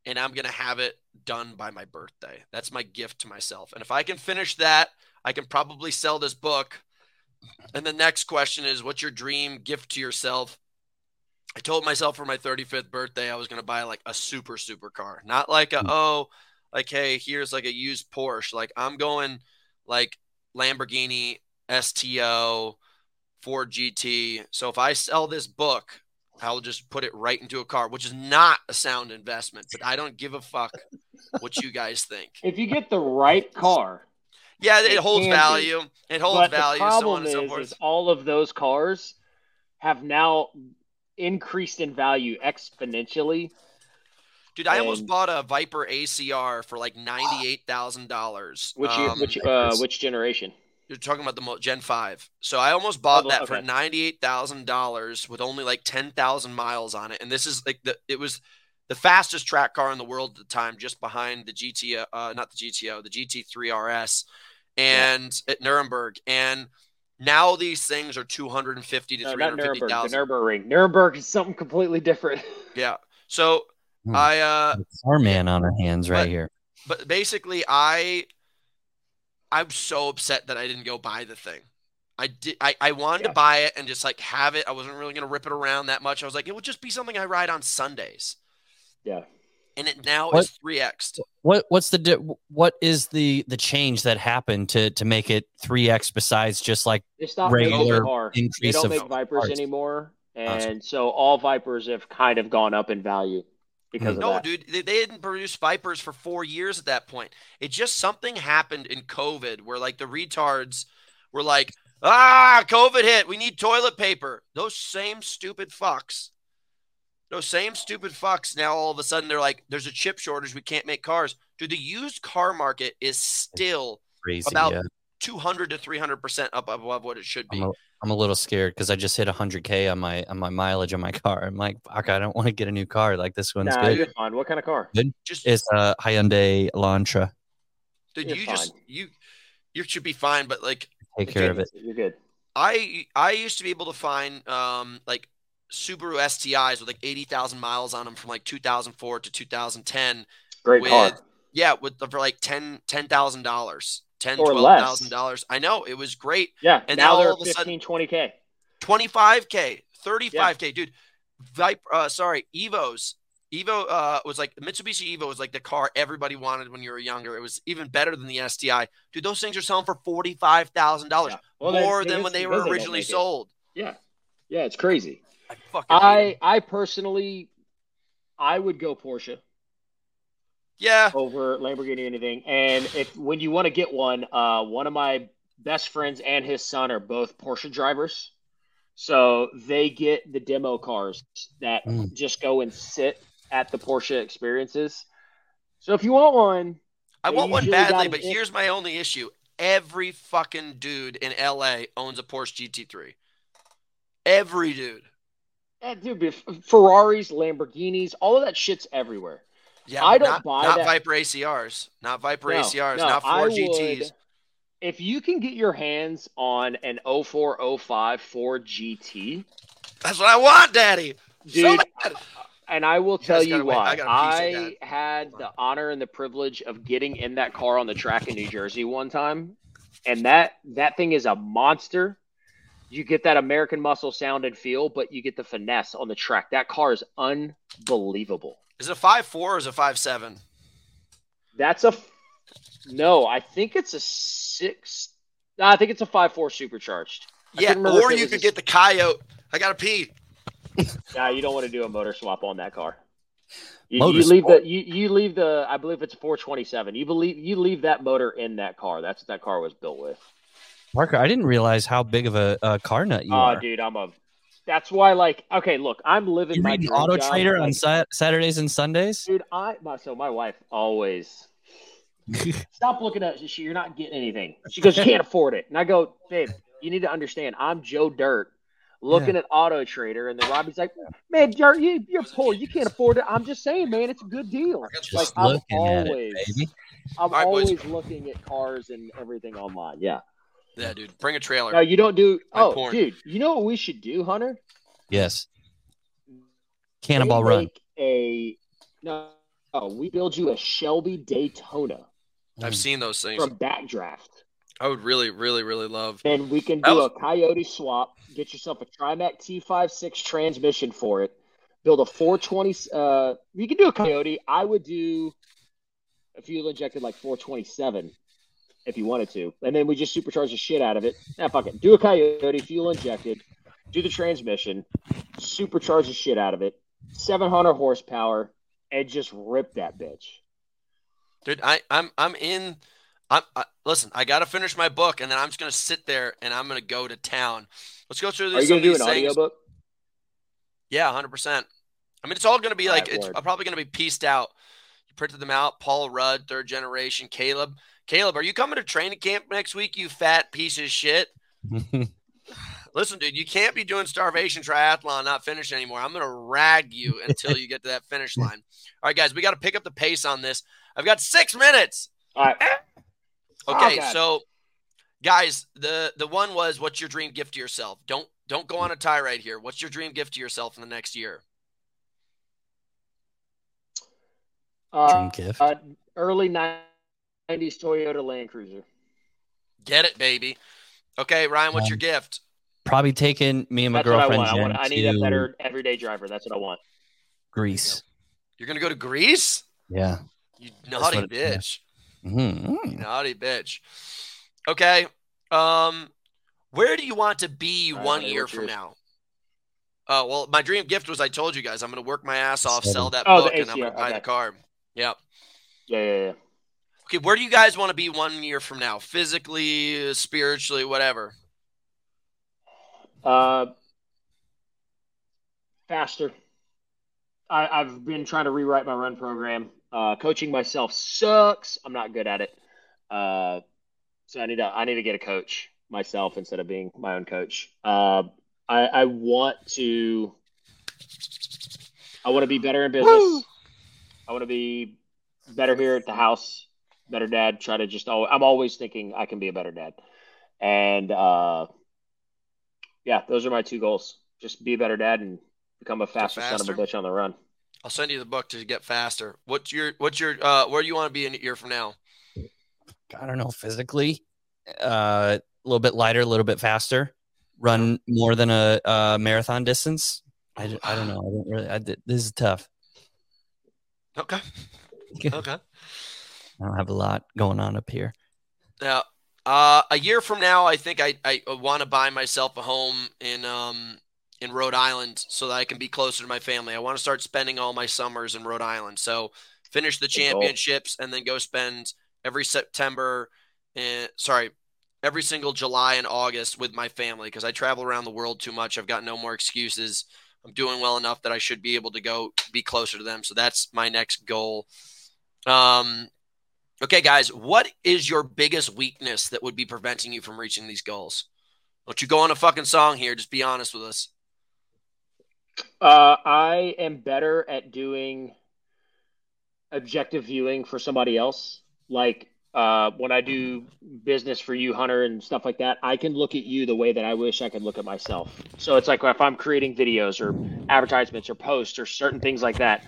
and I'm going to have it done by my birthday. That's my gift to myself. And if I can finish that, I can probably sell this book. And the next question is, what's your dream gift to yourself? I told myself for my 35th birthday I was going to buy like a super super car. Not like a oh, like hey, here's like a used Porsche. Like I'm going like Lamborghini STO, Ford GT. So if I sell this book, I'll just put it right into a car, which is not a sound investment, but I don't give a fuck what you guys think. If you get the right car, Yeah, it, It holds can be. value. It holds but value, the so problem on and so is, forth. is all of those cars have now increased in value exponentially. Dude, I almost bought a Viper ACR for like ninety eight thousand dollars. Which Um, which uh, which generation? You're talking about the Gen Five. So I almost bought Oh, that for ninety eight thousand dollars with only like ten thousand miles on it, and this is like the it was the fastest track car in the world at the time, just behind the GTO, uh, not the GTO, the GT3 RS, and at Nuremberg. And now these things are two hundred and fifty to No, three not Nuremberg. The thousand. Nuremberg. Nuremberg is something completely different. *laughs* Yeah. So Hmm. I uh Our man on our hands right But- here. but basically I I'm so upset that I didn't go buy the thing. I did I, I wanted Yeah. to buy it and just like have it. I wasn't really gonna rip it around that much. I was like, it would just be something I ride on Sundays. Yeah. And it now What- is three X. What what's the di- what is the the change that happened to to make it three x besides just like They stopped Regular the car. They increase don't of make Vipers parts? anymore, Gotcha. and so all Vipers have kind of gone up in value because No, dude, they, they didn't produce Vipers for four years at that point. It just something happened in COVID where like the retards were like, ah, COVID hit. We need toilet paper. Those same stupid fucks. Those same stupid fucks. Now all of a sudden they're like, there's a chip shortage. We can't make cars. Dude, the used car market is still crazy? About- yeah. 200 to 300 percent up above what it should be. I'm a, I'm a little scared because I just hit 100k on my on my mileage on my car. I'm like, fuck, I don't want to get a new car. Like this one's Nah, good. you're fine. What kind of car? Just It's a Hyundai Elantra. dude, you're you just you you should be fine. But like Take care of it. You're good. I I used to be able to find um like Subaru STIs with like 80,000 miles on them from like 2004 to 2010. Great with, car. Yeah, with the, for like 10 $10,000. 10 Or less. $12,000. I know, it was great. Yeah. And now, now they're all of a sudden- 15, 20k. 25k, 35k, dude. Vipe uh sorry, Evos. Evo uh was like Mitsubishi Evo was like the car everybody wanted when you were younger. It was even better than the STI. Dude, those things are selling for $45,000 Well, more they than when they were originally it. sold. Yeah. Yeah, it's crazy. I fucking. I I personally, I would go Porsche Yeah. over Lamborghini anything. And if when you want to get one, uh, one of my best friends and his son are both Porsche drivers, so they get the demo cars that Mm. just go and sit at the Porsche experiences. So if you want one, I want one badly, but an- here's my only issue. Every fucking dude in LA owns a Porsche GT3. Every dude. eh, dude, Ferraris, Lamborghinis, all of that shit's everywhere. Yeah, I don't not, buy not that- Viper ACRs, not Viper No, ACRs, no, not I four would- GTs. If you can get your hands on an 0405 Ford GT, That's what I want, Daddy. So dude, bad. and I will tell you wait. why. I got a piece of I had the honor and the privilege of getting in that car on the track in New Jersey one time, and that that thing is a monster. You get that American muscle sound and feel, but you get the finesse on the track. That car is unbelievable. Is it a five four or is it five seven? That's a no. I think it's a six. No, I think it's a five four supercharged. I Yeah, or you could a- get the Coyote. I gotta pee. Yeah, you don't want to do a motor swap on that car. You, you leave swap. the you, you leave the I believe it's a 427. You believe you leave that motor in that car. That's what that car was built with. Parker, I didn't realize how big of a, a car nut you Oh, are. dude, I'm a. That's why, like, okay, look, I'm living You my read dream Auto job, Trader like, on sa- Saturdays and Sundays? Dude, I my so my wife always *laughs* stop looking at she. You're not getting anything. She goes, you can't *laughs* afford it, and I go, babe, you need to understand. I'm Joe Dirt, looking at Auto Trader, and then Robbie's like, man, Dirt, you, you're poor, you can't afford it. I'm just saying, man, it's a good deal. Just like I'm always, it, baby. I'm All right, boys. always looking at cars and everything online. Yeah. Yeah, dude. Bring a trailer. No, you don't do. My Oh, porn. dude, you know what we should do, Hunter? Yes. Cannonball They Run. A no, no, we build you a Shelby Daytona I've seen those things. from Backdraft. I would really, really, really love. And we can do was- a Coyote swap. Get yourself a Tremec T56 transmission for it. Build a 420. Uh, you can do a Coyote. I would do a fuel injected like 427 if you wanted to, and then we just supercharge the shit out of it. Nah, fuck it. Do a Coyote, fuel injected. Do the transmission, supercharge the shit out of it. 700 horsepower, and just rip that bitch. Dude, I, I'm I'm in. I'm I, listen. I got to finish my book, and then I'm just gonna sit there and I'm gonna go to town. Let's go through Are this. you gonna do an things. audiobook? Yeah, hundred percent. I mean, it's all gonna be like Alright, it's word. probably gonna be pieced out. You printed them out. Paul Rudd, third generation. Caleb, Caleb, are you coming to training camp next week? You fat piece of shit. *laughs* Listen, dude, you can't be doing starvation triathlon, not finish anymore. I'm gonna rag you until you get to that finish *laughs* line. All right, guys, we got to pick up the pace on this. I've got six minutes. All right. *laughs* Okay, Oh, so guys, the the one was what's your dream gift to yourself? Don't don't go on a tirade here. What's your dream gift to yourself in the next year? Uh, Dream gift. uh, early '90s Toyota Land Cruiser. Get it, baby. Okay, Ryan, what's your Um, gift? Probably taking me and my That's what I girlfriend want. I, want. I need a better everyday driver. That's what I want. Greece. You're gonna go to Greece? Yeah. You naughty what it- yeah. bitch. Mhm. You naughty bitch. Okay. Um, where do you want to be All right, one year from yours? now? Oh well, my dream gift was I told you guys I'm gonna work my ass off, Seven. sell that Oh, book, and I'm gonna buy the car. Yep. Yeah, yeah, yeah. Okay, where do you guys want to be one year from now? Physically, spiritually, whatever. Uh, faster. I, I've been trying to rewrite my run program. Uh, coaching myself sucks. I'm not good at it. Uh, so I need to I need to get a coach myself instead of being my own coach. Uh, I, I want to I want to be better in business. Woo! I want to be better here at the house. Better dad. Try to just. al- I'm always thinking I can be a better dad, and uh, yeah, those are my two goals. Just be a better dad and become a faster, son of a bitch on the run. I'll send you the book to get faster. What's your what's your uh where do you want to be in a year from now? I don't know. Physically, uh, a little bit lighter, a little bit faster. Run more than a, a marathon distance. I don't *sighs* know. I don't really. I did, this is tough. Okay. *laughs* okay. I don't have a lot going on up here. Now, uh, a year from now, I think I, I want to buy myself a home in um in Rhode Island so that I can be closer to my family. I want to start spending all my summers in Rhode Island. So finish the championships and then go spend every September, and sorry, every single July and August with my family because I travel around the world too much. I've got no more excuses. I'm doing well enough that I should be able to go be closer to them. So that's my next goal. Um, Okay, guys, what is your biggest weakness that would be preventing you from reaching these goals? Don't you go on a fucking song here. Just be honest with us. Uh, I am better at doing objective viewing for somebody else. Like uh, when I do business for you, Hunter, and stuff like that, I can look at you the way that I wish I could look at myself. So it's like if I'm creating videos or advertisements or posts or certain things like that,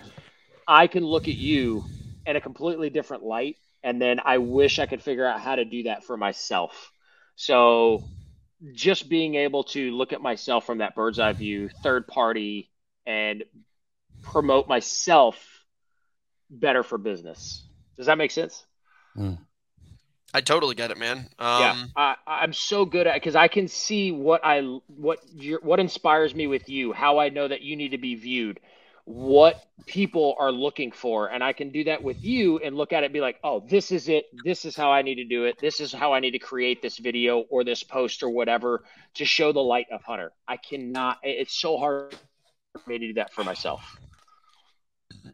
I can look at you in a completely different light. And then I wish I could figure out how to do that for myself. So just being able to look at myself from that bird's eye view, third party, and promote myself better for business. Does that make sense? I totally get it, man. Um, yeah, I, I'm so good at because I can see what I what your what inspires me with you, how I know that you need to be viewed, what people are looking for, and I can do that with you and look at it and be like, oh, this is it. This is how I need to do it. This is how I need to create this video or this post or whatever to show the light of Hunter. I cannot. It's so hard for me to do that for myself.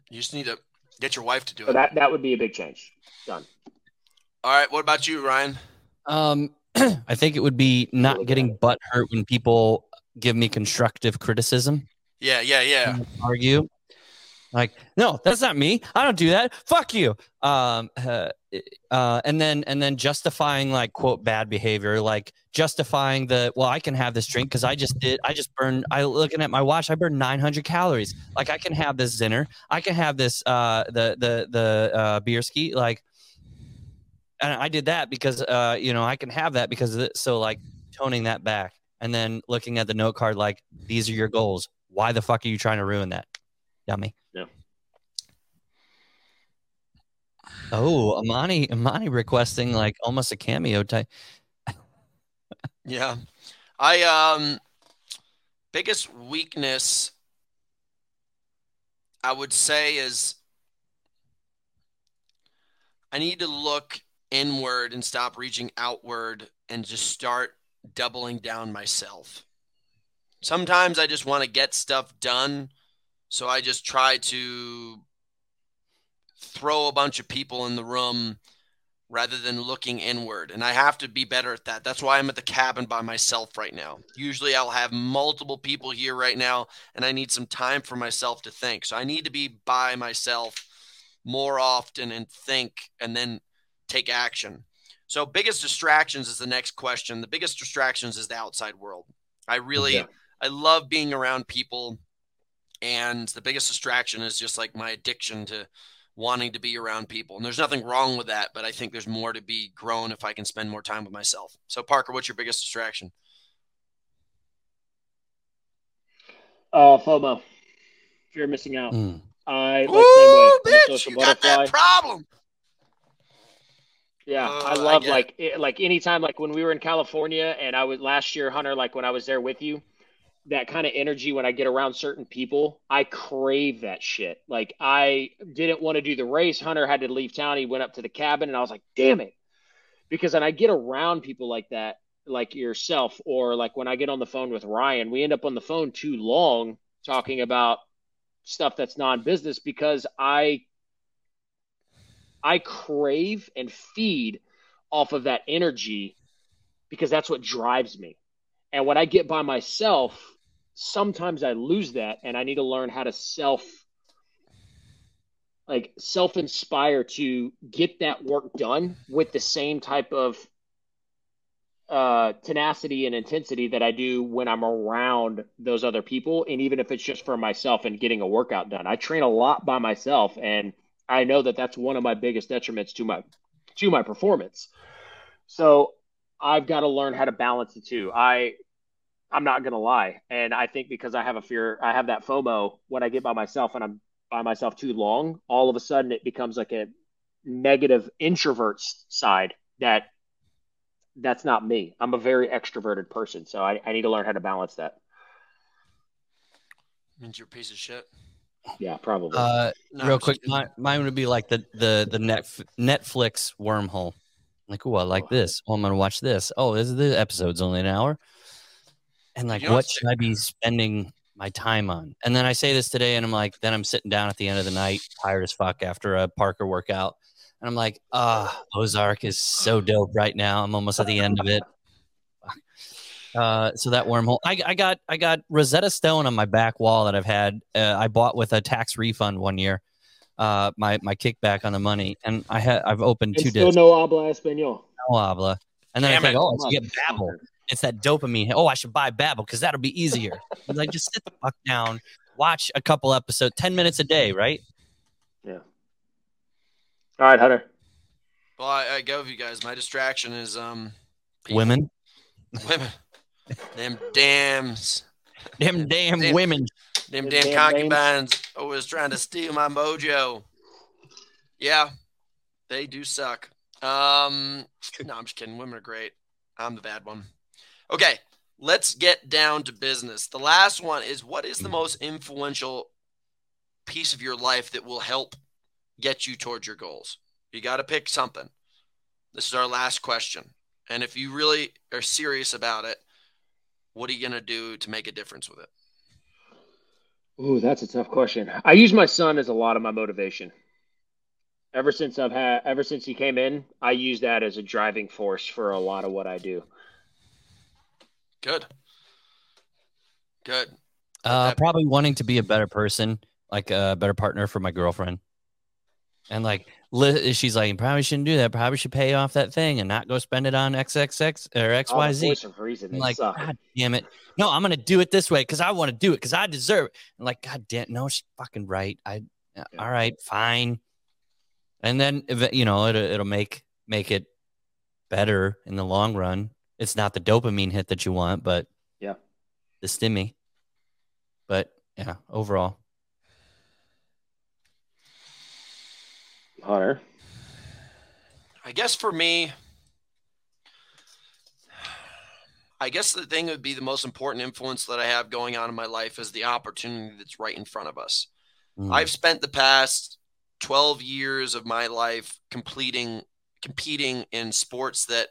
You just need to get your wife to do So it. that that would be a big change. Done. All right. What about you, Ryan? Um, *clears throat* I think it would be not getting butt hurt when people give me constructive criticism. Yeah, yeah, yeah. Argue, like, no, that's not me. I don't do that. Fuck you. Um, uh, uh, and then and then justifying like quote bad behavior, like justifying the well, I can have this drink because I just did. I just burned. I looking at my watch. I burned 900 calories. Like I can have this dinner. I can have this. Uh, the the the uh, beer ski. Like and I did that because uh, you know, I can have that because. So like toning that back and then looking at the note card like these are your goals. Why the fuck are you trying to ruin that? Dummy. Yeah. Oh, Amani Amani requesting like almost a cameo type. *laughs* Yeah. I um biggest weakness I would say is I need to look inward and stop reaching outward and just start doubling down myself. Sometimes I just want to get stuff done, so I just try to throw a bunch of people in the room rather than looking inward. And I have to be better at that. That's why I'm at the cabin by myself right now. Usually I'll have multiple people here right now, and I need some time for myself to think. So I need to be by myself more often and think and then take action. So, biggest distractions is the next question. The biggest distractions is the outside world. I really, Yeah. I love being around people, and the biggest distraction is just like my addiction to wanting to be around people. And there's nothing wrong with that, but I think there's more to be grown if I can spend more time with myself. So, Parker, what's your biggest distraction? Uh, FOMO. Fear of missing out. Mm. I like Ooh, same way. I'm a bitch, social you got that problem. Yeah, Uh, I I love get it. like it, like anytime like when we were in California and I was last year, Hunter, like when I was there with you, that kind of energy when I get around certain people, I crave that shit. Like I didn't want to do the race. Hunter had to leave town. He went up to the cabin and I was like, damn it. Because when I get around people like that, like yourself, or like when I get on the phone with Ryan, we end up on the phone too long talking about stuff that's non-business because I I crave and feed off of that energy because that's what drives me. And when I get by myself, sometimes I lose that and I need to learn how to self like self inspire to get that work done with the same type of uh tenacity and intensity that I do when I'm around those other people and even if it's just for myself and getting a workout done. I train a lot by myself and I know that that's one of my biggest detriments to my to my performance. So I've got to learn how to balance the two. I I'm not gonna lie, and I think because I have a fear, I have that FOMO when I get by myself and I'm by myself too long. All of a sudden, it becomes like a negative introvert side that that's not me. I'm a very extroverted person, so I, I need to learn how to balance that. Means you're a piece of shit. Yeah, probably. Uh, No, real quick, kidding. mine, mine would be like the the the net Netflix wormhole. Like, oh, I like this. Oh, I'm gonna watch this. Oh, this is the episode's only an hour. And like, what should I be spending my time on? And then I say this today, and I'm like, then I'm sitting down at the end of the night, tired as fuck after a Parker workout, and I'm like, ah, Ozark is so *sighs* dope right now. I'm almost at the end of it. Uh, so that wormhole, I, I got I got Rosetta Stone on my back wall that I've had. Uh, I bought with a tax refund one year. Uh, my my kickback on the money, and I had I've opened and two still discs. no habla español. No habla. And then Damn I think, it. oh, I should get Babbel. It's that dopamine. Oh, I should buy Babbel because that'll be easier. I'm like, just sit the fuck down, watch a couple episodes, ten minutes a day, right? Yeah. All right, Hunter. Well, I, I go with you guys. My distraction is um people. Women, *laughs* women, them dams, them damn Damn. women. them Them damn damn concubines always trying to steal my mojo. Yeah, they do suck. Um, no, I'm just kidding. Women are great. I'm the bad one. Okay, let's get down to business. The last one is what is the hmm. most influential piece of your life that will help get you towards your goals? You got to pick something. This is our last question. And if you really are serious about it, what are you going to do to make a difference with it? Ooh, that's a tough question. I use my son as a lot of my motivation. Ever since I've had, ever since he came in, I use that as a driving force for a lot of what I do. Good. Good. Uh, that- probably wanting to be a better person, like a better partner for my girlfriend. And like, li- she's like, probably shouldn't do that. Probably should pay off that thing and not go spend it on XXX or Oh, the XYZ. voice of reason. They like, suck. God damn it. No, I'm going to do it this way because I want to do it because I deserve it. I'm like, God damn, no, she's fucking right. I, uh, Yeah. all right, fine. And then, you know, it'll, it'll make, make it better in the long run. It's not the dopamine hit that you want, but Yeah. the stimmy. But yeah, overall. Hunter. I guess for me, I guess the thing that would be the most important influence that I have going on in my life is the opportunity that's right in front of us. Mm. I've spent the past 12 years of my life completing competing in sports that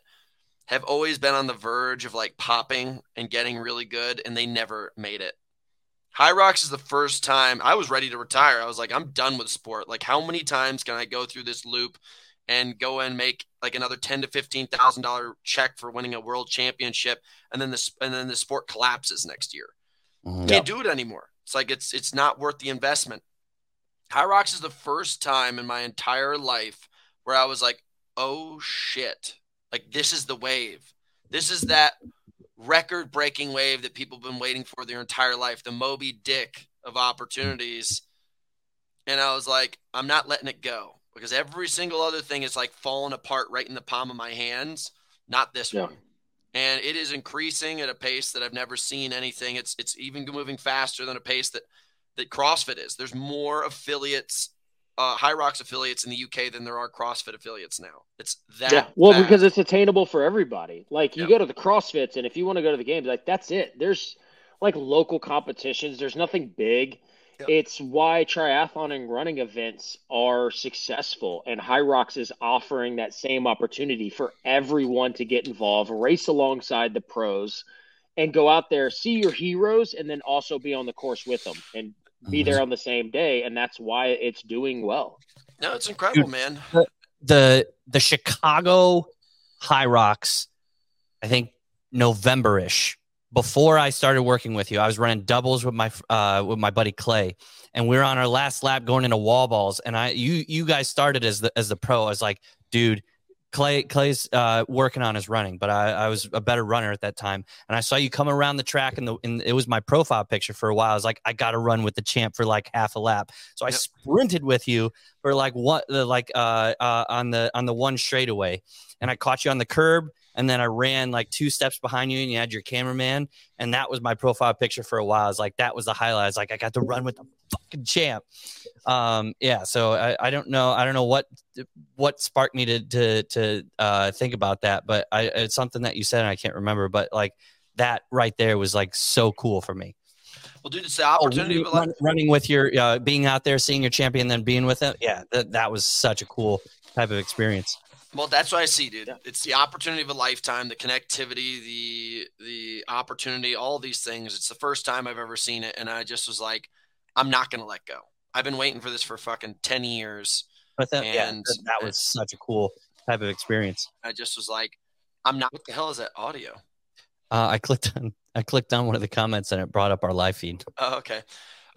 have always been on the verge of like popping and getting really good and they never made it. Hyrox is the first time I was ready to retire. I was like, I'm done with sport. Like, how many times can I go through this loop and go and make like another ten to fifteen thousand dollar check for winning a world championship, and then this and then the sport collapses next year? Mhm. Can't do it anymore. It's like it's it's not worth the investment. Hyrox is the first time in my entire life where I was like, oh shit. Like this is the wave. This is that record breaking wave that people have been waiting for their entire life, the Moby Dick of opportunities. And I was like, I'm not letting it go because every single other thing is like falling apart right in the palm of my hands. Not this Yeah. one. And it is increasing at a pace that I've never seen anything. It's it's even moving faster than a pace that that CrossFit is. There's more affiliates, uh, Hyrox affiliates in the UK than there are CrossFit affiliates now. It's that. yeah, well, fast. because it's attainable for everybody. Like you go to the CrossFits, and if you want to go to the games, like that's it. There's like local competitions. There's nothing big. Yep. It's why triathlon and running events are successful, and Hyrox is offering that same opportunity for everyone to get involved, race alongside the pros, and go out there, see your heroes, and then also be on the course with them and be Mm-hmm. there on the same day. And that's why it's doing well. no, it's incredible, man. the the Chicago Hyrox, I think November-ish. Before I started working with you, I was running doubles with my uh, with my buddy Clay, and we were on our last lap going into wall balls. And I you you guys started as the as the pro. I was like, dude, Clay Clay's uh, working on his running, but I, I was a better runner at that time. And I saw you come around the track, and the and it was my profile picture for a while. I was like, I got to run with the champ for like half a lap. So I Yep. sprinted with you for like what the like uh, uh on the on the one straightaway, and I caught you on the curb. And then I ran like two steps behind you, and you had your cameraman, and that was my profile picture for a while. I was like, that was the highlight. I was like, I got to run with the fucking champ. Um, yeah. So I, I don't know. I don't know what what sparked me to to to uh, think about that, but I, it's something that you said, and I can't remember. But like that right there was like so cool for me. Well, dude, it's the opportunity. Oh, of a run- running with your uh, being out there, seeing your champion, then being with him. Yeah, that that was such a cool type of experience. Well, that's what I see, dude. It's the opportunity of a lifetime, the connectivity, the the opportunity, all these things. It's the first time I've ever seen it, and I just was like, I'm not gonna let go. I've been waiting for this for fucking ten years. But that, yeah, And- that, that was such a cool type of experience. I just was like, I'm not. What the hell is that audio? Uh, I clicked on I clicked on one of the comments and it brought up our live feed. Oh, okay.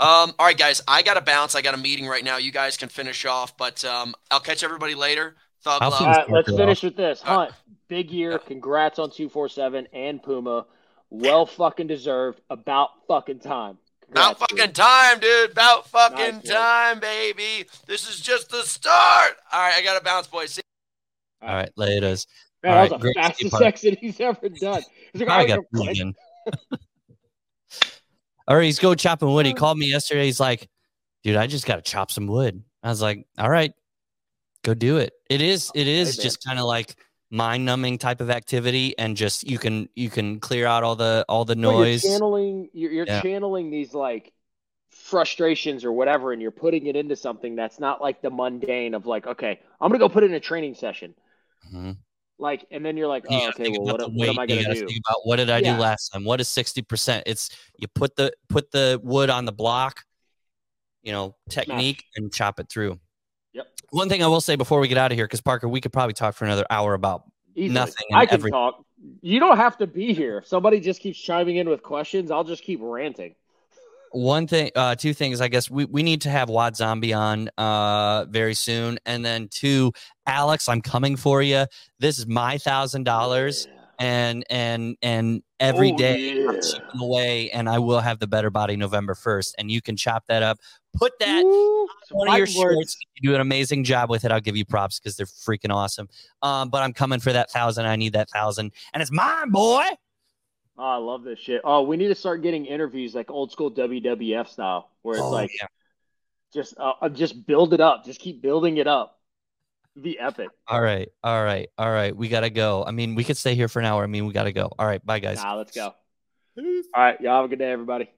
Um, all right, guys. I got to bounce. I got a meeting right now. You guys can finish off, but um, I'll catch everybody later. Thug I'll love. All let's finish with this. Hunt, big year. Congrats on 247 and Puma. Well fucking deserved. About fucking time. About Congrats, dude. fucking time, dude. About fucking Nice, time, baby. This is just the start. All right, I got to bounce, boys. See- All right, laters. Man, All that right, was the fastest Parker. exit he's ever done. *laughs* He's like, I "Oh, got you're quick." vegan. All right, he's go chopping wood. He called me yesterday. He's like, dude, I just got to chop some wood. I was like, all right, go do it. It is, it is man. just kind of like mind numbing type of activity. And just, you can, you can clear out all the, all the Well, noise. You're channeling. You're, you're Yeah. channeling these like frustrations or whatever, and you're putting it into something that's not like the mundane of like, okay, I'm gonna go put it in a training session. Mhm. Like, and then you're like, oh, gotta okay, well, what, what am. I gonna do? think about what did I Yeah. do last time? What is 60%? It's you put the, put the wood on the block, you know, technique and chop it through. Yep. One thing I will say before we get out of here, because Parker, we could probably talk for another hour about Easily. nothing I can everything. talk. You don't have to be here. If somebody just keeps chiming in with questions, I'll just keep ranting. one thing uh two things i guess we, we need to have wad zombie on uh very soon and then two alex i'm coming for you this is my thousand dollars and and and every Oh, day yeah. i'm chipping away and i will have the better body november 1st and you can chop that up put that Woo! Some one of your words. shorts you do an amazing job with it i'll give you props because they're freaking awesome um but i'm coming for that thousand i need that thousand and it's mine boy Oh, I love this shit. Oh, we need to start getting interviews like old school WWF style, where it's Oh, like yeah. just uh, uh, just build it up, just keep building it up. Be epic. all right all right all right we gotta go i mean we could stay here for an hour i mean we gotta go all right bye guys Nah, let's go. All right, y'all have a good day, everybody.